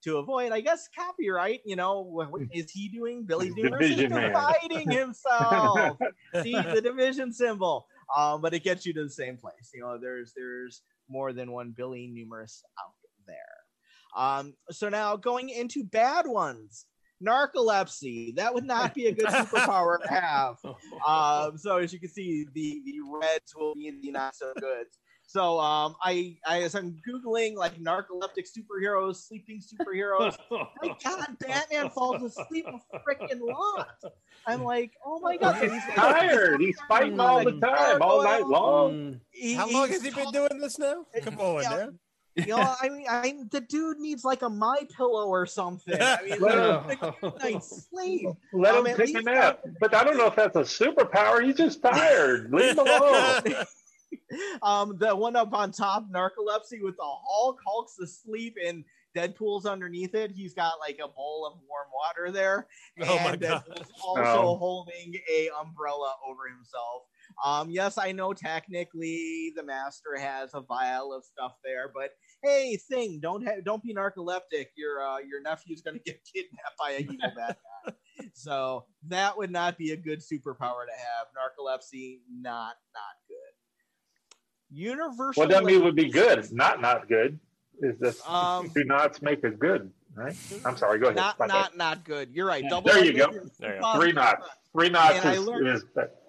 to avoid, I guess, copyright. You know, what, what is he doing? Billy Numerous is dividing himself. See the division symbol, um, but it gets you to the same place. You know, there's there's more than one Billy Numerous out there. Um, so now going into bad ones, narcolepsy. That would not be a good superpower to have. Um, so as you can see, the the reds will be the not so goods. So um, I, I as I'm googling like narcoleptic superheroes, sleeping superheroes. my God, Batman falls asleep a freaking lot. I'm like, oh my God, He's tired. He's fighting all the time, all night long. Mm. He- How long has he been doing this now? Come on, Yeah. now. You know, I mean, I the dude needs like a my pillow or something. I mean, Let like, him- a good night's sleep. Let Um, him at take a least nap. But I don't know if that's a superpower. He's just tired. Leave him alone. um, the one up on top, narcolepsy with the Hulk. Hulk's asleep and Deadpool's underneath it. He's got like a bowl of warm water there, and Oh my God. Deadpool's also Oh. holding a umbrella over himself. Um, yes, I know technically the master has a vial of stuff there, but hey, thing, don't ha- don't be narcoleptic. Your uh, your nephew's gonna get kidnapped by a evil bad guy. So that would not be a good superpower to have. Narcolepsy, not not good. Universal. What that mean would be good, not not good. Is this Um, do nots make a good, right? I'm sorry. Go ahead. Not My bad. not not good. You're right. Double There you go. There you go. Three positive. knots. Three knots I is, learned- is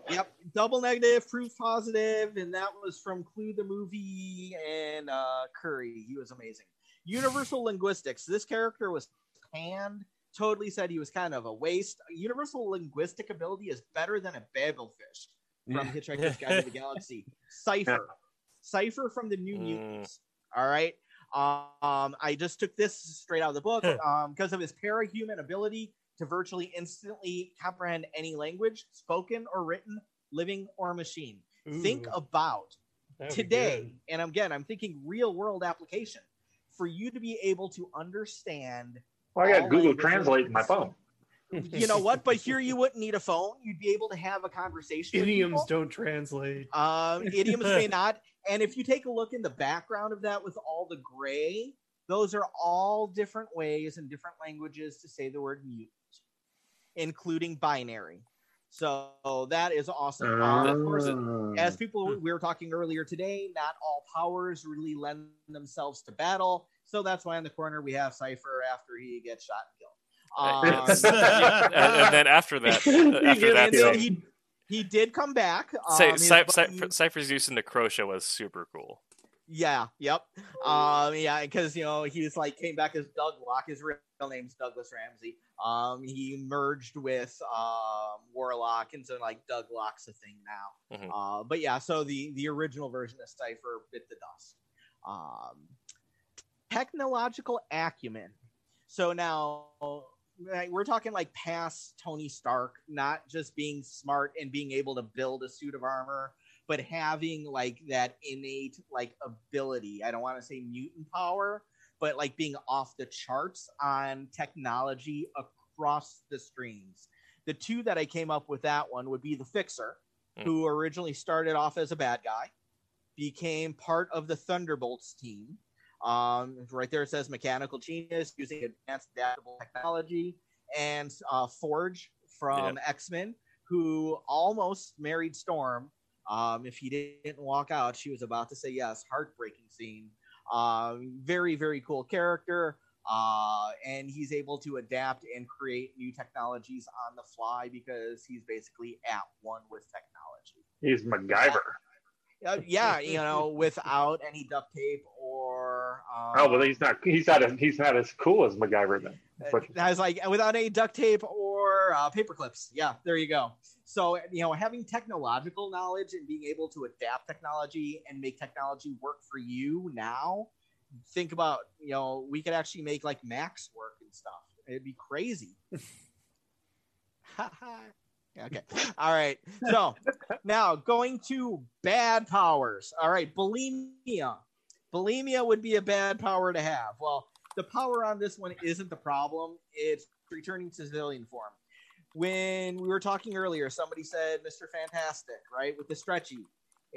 Yep, double negative, proof positive, and that was from Clue the movie and uh, Curry. He was amazing. Universal linguistics. This character was panned. Totally said he was kind of a waste. Universal linguistic ability is better than a Babelfish. from Yeah. Hitchhiker's Guide to the Galaxy. Cypher, Cypher from the New Mm. Mutants. All right. Um, I just took this straight out of the book um, because of his parahuman ability to virtually instantly comprehend any language, spoken or written, living or machine. Think about that'd today, and again, I'm thinking real world application for you to be able to understand. Well, I got Google. Translate in my phone. You know what? But here you wouldn't need a phone. You'd be able to have a conversation. Idioms don't translate. Um, idioms may not. And if you take a look in the background of that with all the gray, those are all different ways and different languages to say the word mutant, including binary. So that is awesome. Um, of course, Uh, as people we were talking earlier today, not all powers really lend themselves to battle. So that's why in the corner we have Cypher after he gets shot and killed. Um, It's- and, and then after that, after that, he, he did come back. Cy- Um, Cy- Cy- Cypher's use in Necrosha was super cool. Yeah, yep. Um, yeah, because you know he was like came back as Doug Locke. His real name's Douglas Ramsey. Um, he merged with um Warlock, and so like Douglock's a thing now. Mhm. Uh, but yeah, so the the original version of Cypher bit the dust. Um, technological acumen. So now like, we're talking like past Tony Stark, not just being smart and being able to build a suit of armor, but having like that innate like ability. I don't want to say mutant power, but like being off the charts on technology across the streams. The two that I came up with that one would be the Fixer, Hmm. who originally started off as a bad guy, became part of the Thunderbolts team. Um, right there it says mechanical genius using advanced adaptable technology, and uh, Forge from X Men, who almost married Storm. Um, if he didn't walk out, she was about to say yes. Heartbreaking scene. Um, very very cool character. Uh, and he's able to adapt and create new technologies on the fly because he's basically at one with technology. He's MacGyver. Uh, yeah, you know, without any duct tape or. Um, Oh well, he's not. He's not. As, he's not as cool as MacGyver then. But I was like, without any duct tape or uh, paper clips. Yeah, there you go. So, you know, having technological knowledge and being able to adapt technology and make technology work for you now, think about, you know, we could actually make like Max work and stuff. It'd be crazy. okay. All right. So now going to bad powers. All right. Bulimia. Bulimia would be a bad power to have. Well, the power on this one isn't the problem. It's returning to civilian form. When we were talking earlier, somebody said Mr. Fantastic, right? With the stretchy.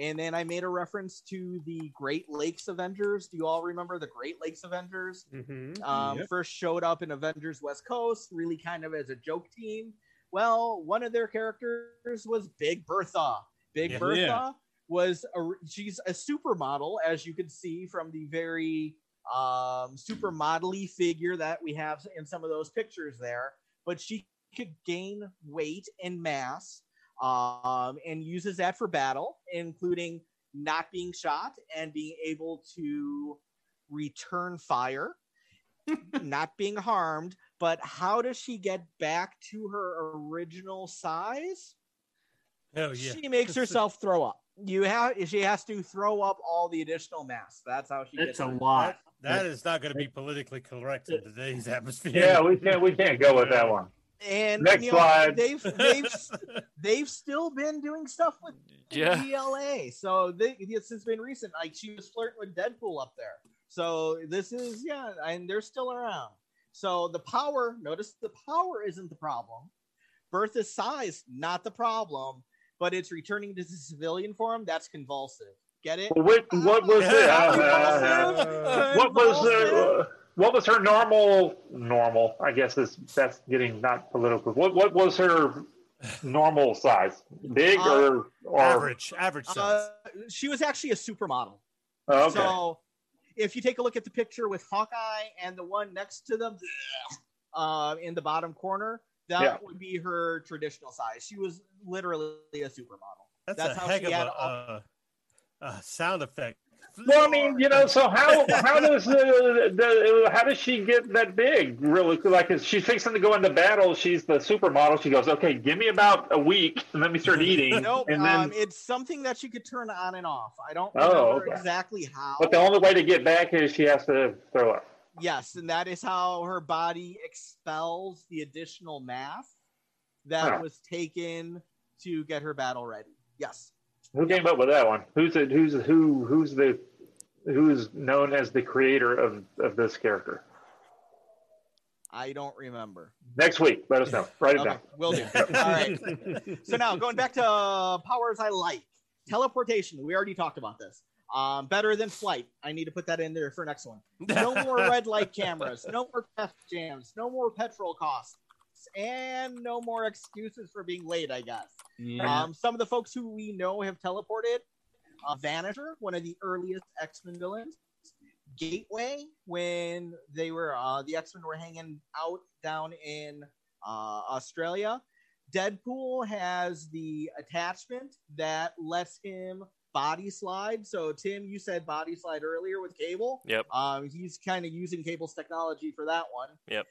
And then I made a reference to the Great Lakes Avengers. Do you all remember the Great Lakes Avengers? Mhm. Um, Yep. First showed up in Avengers West Coast, really kind of as a joke team. Well, one of their characters was Big Bertha. Big Yeah. Bertha Yeah. was a, she's a supermodel, as you can see from the very um, supermodel figure that we have in some of those pictures there. But she could gain weight and mass um, and uses that for battle, including not being shot and being able to return fire, not being harmed. But how does she get back to her original size? Hell yeah. She makes herself throw up. You have she has to throw up all the additional mass. That's how she It's gets a it. lot. That is not going to be politically correct in today's atmosphere. yeah, we can't. We can't go with that one. And Next you know, slide. they've they've they've still been doing stuff with Yeah. GLA. So they, this has been recent. Like she was flirting with Deadpool up there. So this is yeah, and they're still around. So the power, notice the power isn't the problem. Bertha's size, not the problem, but it's returning to the civilian form. That's convulsive. Get it? Well, what, what was it? Uh, what was her? What was her normal? Normal, I guess is that's getting not political. What what was her normal size? Big Uh, or or average, average size. Uh, she was actually a supermodel. Oh, okay. So if you take a look at the picture with Hawkeye and the one next to them uh, in the bottom corner, that Yeah. would be her traditional size. She was literally a supermodel. that's, that's a how heck she of had a, all- uh, uh, sound effect Well, I mean, you know, so how how does the, the how does she get that big? Really, like she's fixing to go into battle. She's the supermodel. She goes, okay, give me about a week and let me start eating. Nope, and then, um, it's something that she could turn on and off. I don't Oh, okay. exactly how. but the only way to get back is she has to throw up. Yes, and that is how her body expels the additional mass that Huh. was taken to get her battle ready. Yes. Who came up with that one? Who's it? Who's who? Who's the who's known as the creator of of this character? I don't remember. Next week, let us know. Write it Okay, down. will do. All right. So now going back to uh, powers I like. Teleportation. We already talked about this. Um, better than flight. I need to put that in there for next one. No more red light cameras. No more traffic jams. No more petrol costs. And no more excuses for being late, I guess. Yeah. Um, some of the folks who we know have teleported uh, Vanisher, one of the earliest X Men villains, Gateway, when they were uh, the X Men were hanging out down in uh, Australia. Deadpool has the attachment that lets him body slide. So, Tim, you said body slide earlier with Cable. Yep. Um, he's kind of using Cable's technology for that one. Yep.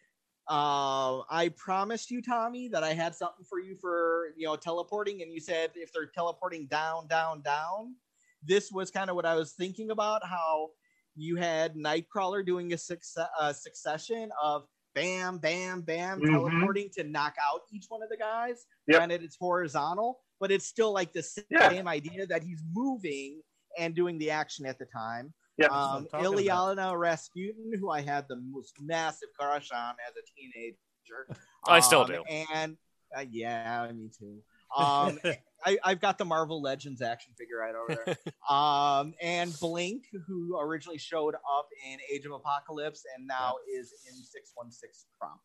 Uh, I promised you, Tommy, that I had something for you for you know teleporting, and you said if they're teleporting down, down, down. This was kind of what I was thinking about. How you had Nightcrawler doing a success, uh, succession of bam, bam, bam, Mhm. teleporting to knock out each one of the guys. Yep. Granted, it's horizontal, but it's still like the same Yeah. idea that he's moving and doing the action at the time. Yeah. Um, I'm talking about. Illyana Rasputin, who I had the most massive crush on as a teenager. I still Um, do. And uh, yeah, me too. Um, I, I've got the Marvel Legends action figure right over there. um, and Blink, who originally showed up in Age of Apocalypse and now is in 616 proper.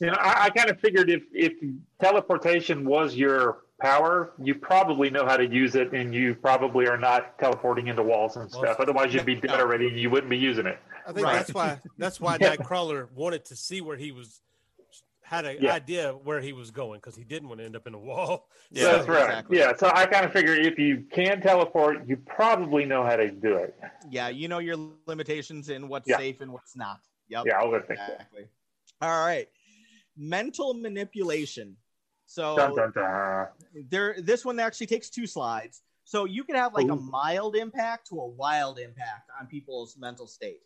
You know, I, I kind of figured if if teleportation was your power, you probably know how to use it, and you probably are not teleporting into walls and Well, stuff. Otherwise, you'd be dead no. already, and you wouldn't be using it. I think Right. that's why that's why Yeah. Nightcrawler wanted to see where he was had an Yeah. idea where he was going because he didn't want to end up in a wall. Yeah. That's right. exactly. Yeah. So I kind of figure if you can teleport, you probably know how to do it. Yeah, you know your limitations in what's Yeah. safe and what's not. Yep. Yeah, I would think so. Exactly. All right. Mental manipulation. So Dun, dun, dun. there this one actually takes two slides. So you can have like a mild impact to a wild impact on people's mental state.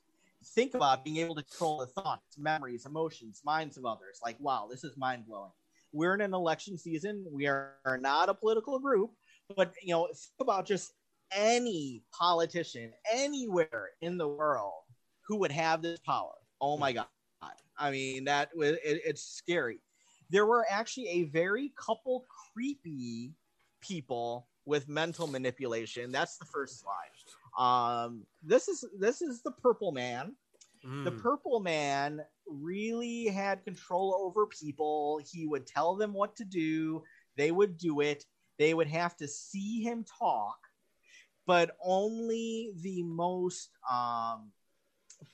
Think about being able to control the thoughts, memories, emotions, minds of others. Like, wow, this is mind blowing. We're in an election season. We are, are not a political group, but you know, think about just any politician anywhere in the world who would have this power. Oh my god! I mean, that it, it's scary. There were actually a very couple creepy people with mental manipulation. That's the first slide. Um, this is this is the Purple Man. The Mm. Purple Man really had control over people. He would tell them what to do. They would do it. They would have to see him talk, but only the most um,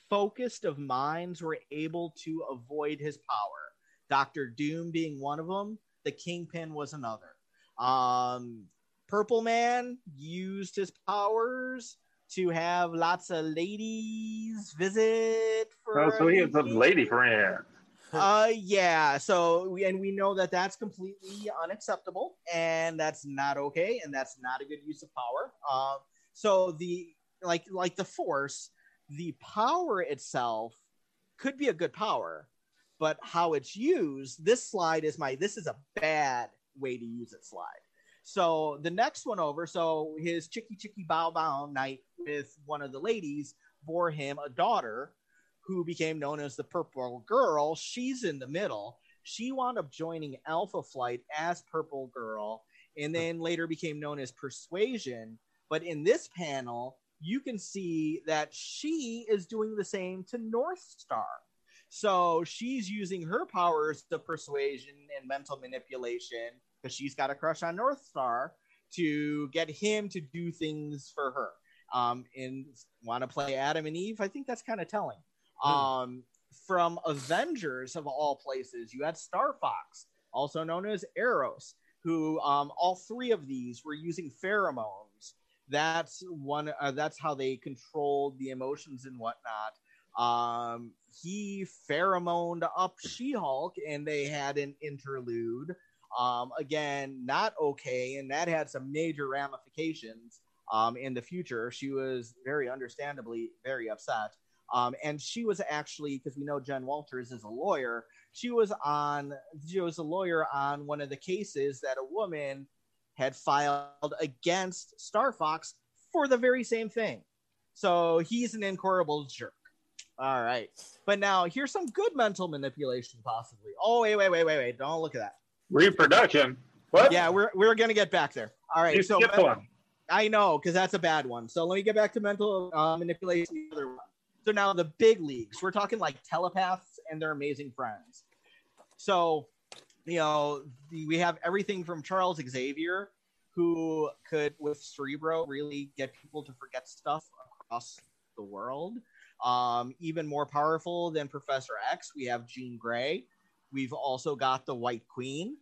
focused of minds were able to avoid his power. Doctor Doom being one of them. The Kingpin was another. Um, Purple Man used his powers to have lots of ladies visit for. Oh, so he has a lady friend. Uh, yeah. So, we- and we know that that's completely unacceptable, and that's not okay, and that's not a good use of power. Um, so the like like the force, the power itself could be a good power, but how it's used. This slide is my. This is a bad way to use it. Slide. So the next one over. So his chicky chicky bow bow night with one of the ladies bore him a daughter who became known as the Purple Girl. She's in the middle. She wound up joining Alpha Flight as Purple Girl and then later became known as Persuasion. But in this panel, you can see that she is doing the same to Northstar. So she's using her powers of persuasion and mental manipulation because she's got a crush on Northstar to get him to do things for her. Um, and want to play Adam and Eve? I think that's kind of telling. Um, from Avengers of all places, you had Star Fox, also known as Eros, who um, all three of these were using pheromones That's one. Uh, that's how they controlled the emotions and whatnot. Um, he pheromoned up She-Hulk, and they had an interlude. Um, again, not okay, and that had some major ramifications um, in the future. She was very understandably very upset. Um, and she was actually, because we know Jen Walters is a lawyer, she was on, she was a lawyer on one of the cases that a woman had filed against Star Fox for the very same thing. So he's an incorrigible jerk. All right. But now here's some good mental manipulation, possibly. Oh, wait, wait, wait, wait, wait. Don't look at that. Reproduction. What? Yeah, we're, we're going to get back there. All right. You so skipped one. I know, because that's a bad one. So let me get back to mental uh, manipulation. the other one. So now the big leagues. We're talking like telepaths and their amazing friends. So, you know, the, we have everything from Charles Xavier, who could, with Cerebro, really get people to forget stuff across the world. Um, even more powerful than Professor X, we have Jean Grey. We've also got the White Queen.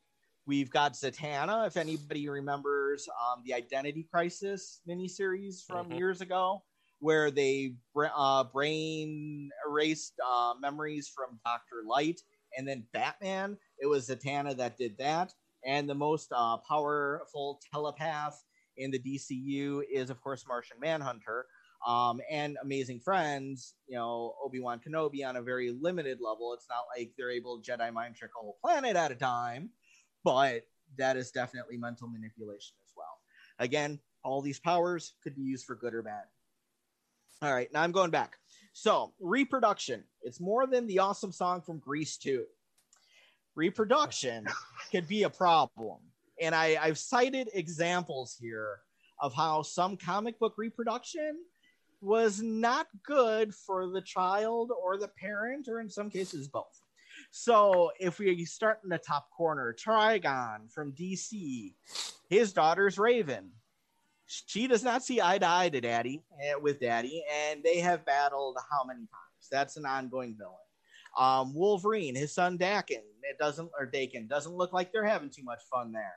We've got Zatanna, if anybody remembers um, the Identity Crisis miniseries from Mhm. years ago, where they uh, brain erased uh, memories from Dr. Light and then Batman. It was Zatanna that did that. And the most uh, powerful telepath in the DCU is, of course, Martian Manhunter. Um, and Amazing Friends, you know, Obi Wan Kenobi on a very limited level. It's not like they're able to Jedi mind trick a whole planet at a time, but that is definitely mental manipulation as well. Again, all these powers could be used for good or bad. All right, now I'm going back. So, reproduction. It's more than the awesome song from Grease 2. Reproduction could be a problem. And I, I've cited examples here of how some comic book reproduction was not good for the child or the parent, or in some cases, both. So, if we start in the top corner, Trigon from DC, his daughter's Raven. She does not see eye to eye to Daddy eh, with Daddy, and they have battled how many times? That's an ongoing villain. Um, Wolverine, his son Daken, it doesn't or Daken doesn't look like they're having too much fun there.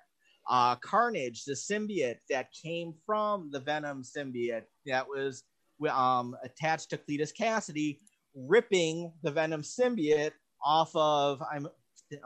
Uh, Carnage, the symbiote that came from the Venom symbiote that was um, attached to Cletus Kasady, ripping the Venom symbiote off of. I'm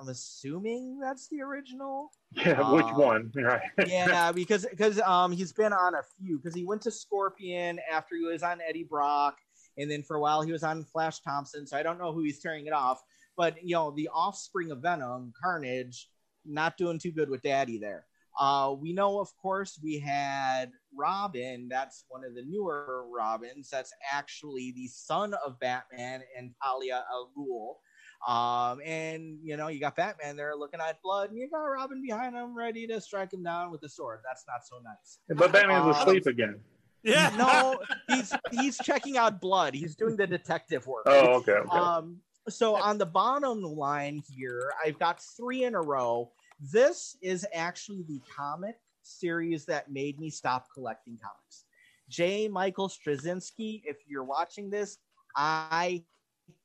I'm assuming that's the original. Yeah, which Uh, one? Right. yeah, because because um he's been on a few because he went to Scorpion after he was on Eddie Brock, and then for a while he was on Flash Thompson. So I don't know who he's tearing it off, but you know the offspring of Venom, Carnage, not doing too good with Daddy there. Uh, we know, of course, we had Robin. That's one of the newer Robins. That's actually the son of Batman and Talia al Ghul. Um, and you know, you got Batman there looking at blood, and you got Robin behind him, ready to strike him down with the sword. That's not so nice. But Batman's Uh, asleep again. Yeah. No, he's he's checking out blood. He's doing the detective work. Oh, okay. okay. Um, so on the bottom line here, I've got three in a row. This is actually the comic series that made me stop collecting comics. J. Michael Straczynski, if you're watching this, I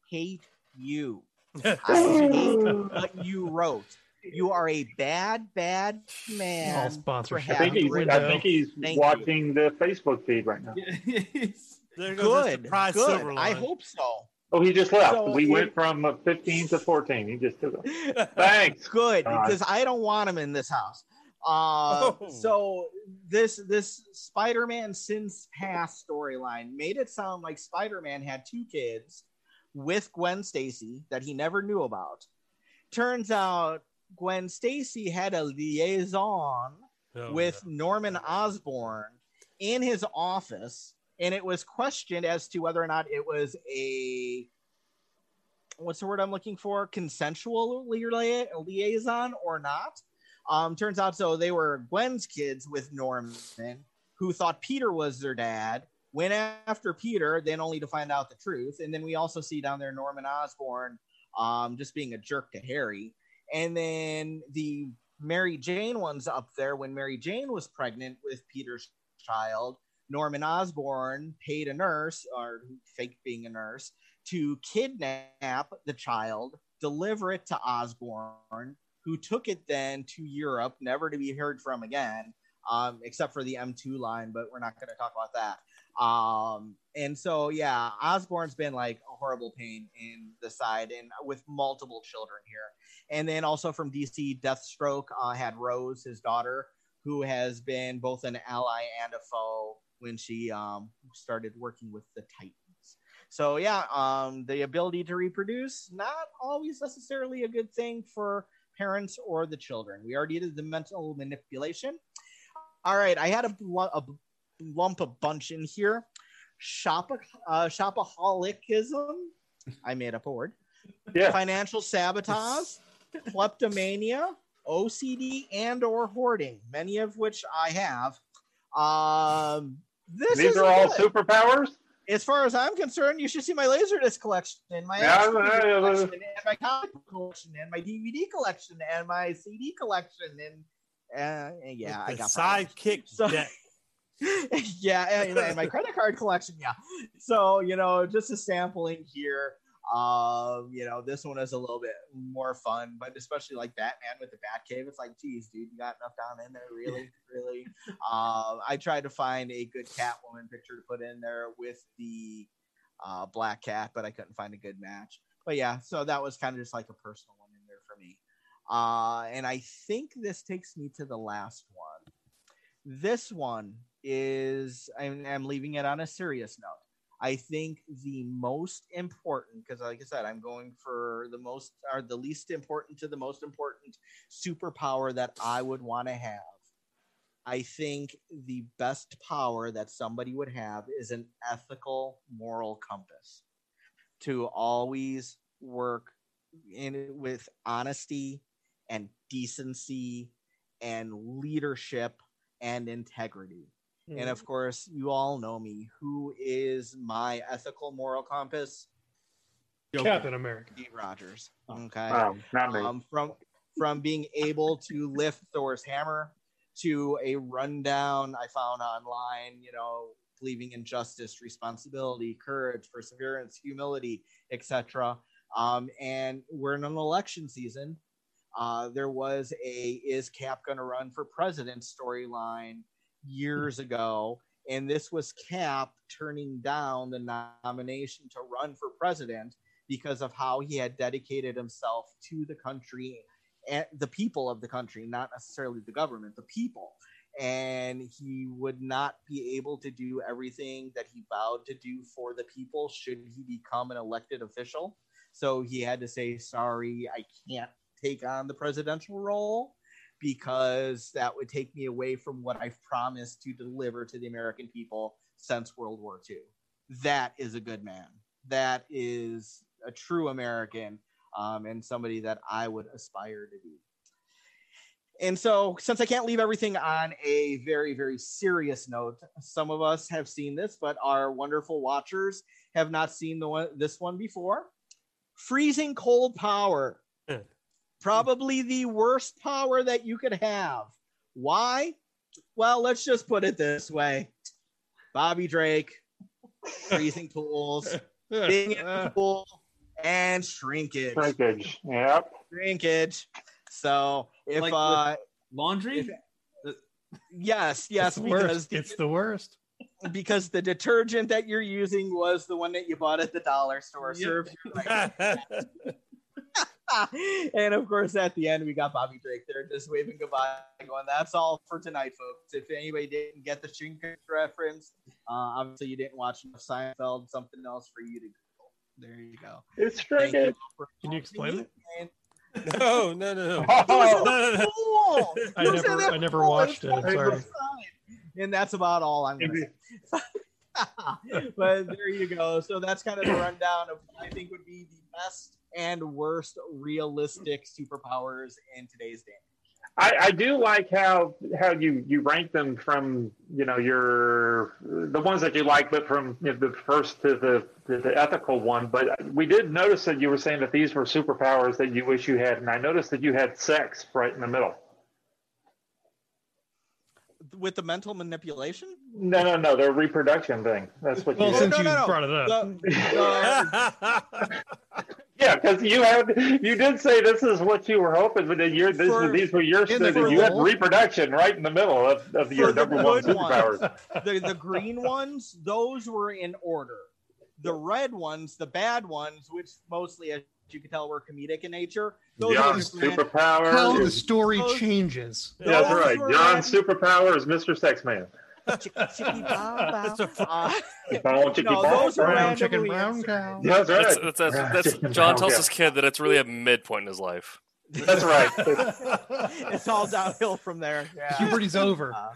hate you. I hate what you wrote. You are a bad, bad All man. sponsorship. I think he's, I think he's Thank you. watching the Facebook feed right now. There goes Good, surprise good. Silverline. I hope so. Oh, he just left. So we it- went from uh, 15 to 14. He just took it. Thanks. good God. because I don't want him in this house. Uh, Oh. So this this Spider-Man Sins Past storyline made it sound like Spider-Man had two kids with Gwen Stacy that he never knew about. Turns out Gwen Stacy had a liaison Oh, with Norman Osborn in his office, and it was questioned as to whether or not it was a what's the word I'm looking for consensual lia- liaison or not. Um, turns out so they were Gwen's kids with Norman, who thought Peter was their dad. Went after Peter, then only to find out the truth. And then we also see down there Norman Osborn um, just being a jerk to Harry. And then the Mary Jane one's up there when Mary Jane was pregnant with Peter's child. Norman Osborn paid a nurse, or fake being a nurse, to kidnap the child, deliver it to Osborn, who took it then to Europe, never to be heard from again. um, except for the M2 line, but we're not going to talk about that. Um, and so, yeah, Osborn's been like a horrible pain in the side and with multiple children here. And then also from DC, Deathstroke uh, had Rose, his daughter, who has been both an ally and a foe when she um, started working with the Titans. So yeah, um, the ability to reproduce not always necessarily a good thing for parents or the children. We already did the mental manipulation. All right, I had a, a lump of bunch in here. Shop uh, shopaholicism. I made up a word. Yeah. Financial sabotage, kleptomania, OCD, and or hoarding. Many of which I have. Um, this These is are all good. superpowers. As far as I'm concerned, you should see my Laserdisc collection and my Yeah, action yeah, figure yeah, collection and my comic book collection and my DVD collection and my CD collection and uh, yeah, I got problems. sidekick So- yeah, and, and my credit card collection. Yeah. So, you know, just a sampling here. Um, you know, this one is a little bit more fun, but especially like Batman with the Batcave. It's like, geez, dude, you got enough down in there, really, really. Um, I tried to find a good Catwoman picture to put in there with the uh, Black Cat, but I couldn't find a good match. But yeah, so that was kind of just like a personal one in there for me. Uh, and I think this takes me to the last one. This one is, I'm, I'm leaving it on a serious note. I think the most important, because like I said, I'm going for the most or the least important to the most important superpower that I would want to have. I think the best power that somebody would have is an ethical, moral compass to always work in with honesty and decency and leadership and integrity. And of course, you all know me. Who is my ethical moral compass? Captain America. Steve Rogers. Okay. Oh, not me. Um, from from being able to lift Thor's hammer to a rundown I found online, you know, believing in justice, responsibility, courage, perseverance, humility, etc. Um, and we're in an election season. Uh, there was a is Cap going to run for president storyline years hmm. ago, and this was Cap turning down the nomination to run for president because of how he had dedicated himself to the country and the people of the country, not necessarily the government, the people. And he would not be able to do everything that he vowed to do for the people should he become an elected official. So he had to say, sorry, I can't take on the presidential role because that would take me away from what I've promised to deliver to the American people since World War II. That is a good man. That is a true American um, and somebody that I would aspire to be. And so, since I can't leave everything on a very, very serious note, some of us have seen this, but our wonderful watchers have not seen the one, this one before. Freezing cold power probably the worst power that you could have. Why? Well, let's just put it this way Bobby Drake, freezing pools, being in the pool, and shrinkage. Shrinkage. Yep. Shrinkage. So if Like uh Laundry? if- yes, yes, It's the because worst. It's the worst. because the detergent that you're using was the one that you bought at the dollar store. Yep. Serves you right. and of course, at the end, we got Bobby Drake there just waving goodbye, going, That's all for tonight, folks. If anybody didn't get the shrinkage reference, uh, obviously you didn't watch enough Seinfeld, something else for you to Google. There you go. It's Thank you shrinkage. Can you explain it? And- no, no, no, no. Oh, no, no, no. Cool. I never- I never before. watched it. Sorry. And that's about all I'm going to say. but there you go. So that's kind of the rundown of what I think would be the best and worst realistic superpowers in today's day. I, I do like how how you you rank them from you know your the ones that you like, but from you know, the first to the, the the ethical one. But we did notice that you were saying that these were superpowers that you wish you had, and I noticed that you had sex right in the middle. With the mental manipulation? No, no, no, the reproduction thing. That's what Well, you since did. no, you no, no. brought it up, The- the- Yeah, because you had you did say this is what you were hoping, but then you're this, For- these were your in the you had reproduction right in the middle of, of your For the number one good superpowers. ones, the, the green ones, those were in order. The red ones, the bad ones, which mostly, as you can tell, were comedic in nature. Those were John's just superpower. How the story those- changes. That's those right. were John's ran- superpower is Mr. Sexman. Chicka, chicka, bow, bow. It's a fr- Uh, Bone, chicky, no, bone, those brown Brown chicken, brown answered. cow. That's right. That's, that's, that's, that's Chicken John brown tells cow. his kid that it's really a midpoint in his life. That's right. it's all downhill from there. Yeah. Puberty's over. Uh,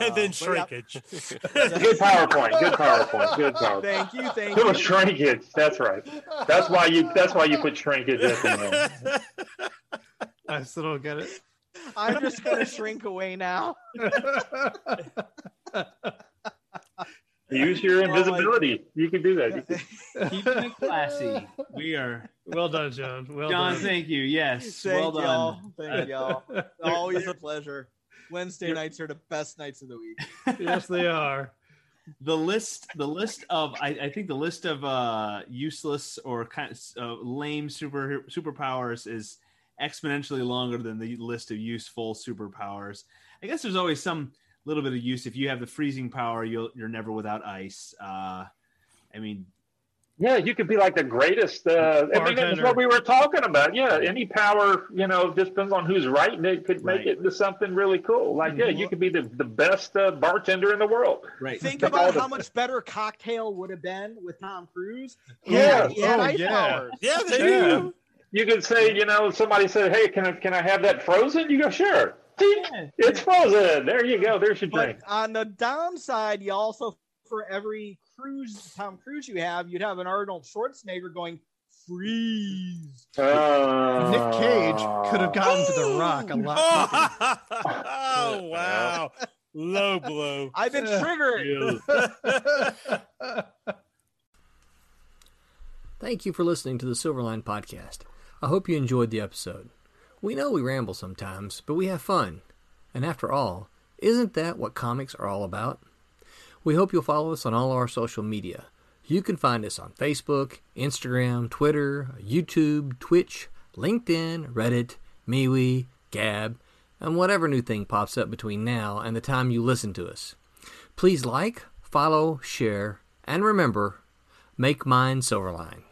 and then but yeah. shrinkage. Good PowerPoint. Good PowerPoint. Good PowerPoint. Thank you, thank It was you. shrinkage. That's right. That's why you. That's why you put shrinkage at the end. I still don't get it. I'm just gonna shrink away now. Use your Oh, invisibility. You can do that. You can- Keeping it classy. We are. well done, John. Well John, done. thank you. Yes. Thank well done. y'all. Thank y'all. Always a pleasure. Wednesday nights are the best nights of the week. yes, they are. the list the list of I, I think the list of uh useless or kind of uh, lame super superpowers is exponentially longer than the list of useful superpowers i guess there's always some little bit of use if you have the freezing power you'll you're never without ice uh i mean Yeah, you could be like the greatest. Uh, I mean, that's what we were talking about. Yeah, any power, you know, just depends on who's writing it, could make Right. it into something really cool. Like, yeah, you could be the, the best uh, bartender in the world. right Think Think about how much better cocktail would have been with Tom Cruise. Yeah. He had Oh, ice yeah. powers. yeah, there you go. You could say, you know, somebody said, "Hey, can I can I have that frozen?" You go, "Sure." Tink, It's frozen. There you go. There's your But drink. on the downside, you also for every cruise Tom Cruise you have, you'd have an Arnold Schwarzenegger going freeze. Uh, Nick Cage could have gotten to the rock a lot. quicker. oh wow, low blow. I've been triggered. Thank you for listening to the Silverline Podcast. I hope you enjoyed the episode. We know we ramble sometimes, but we have fun. And after all, isn't that what comics are all about? We hope you'll follow us on all our social media. You can find us on Facebook, Instagram, Twitter, YouTube, Twitch, LinkedIn, Reddit, MeWe, Gab, and whatever new thing pops up between now and the time you listen to us. Please like, follow, share, and remember, make mine Silverline.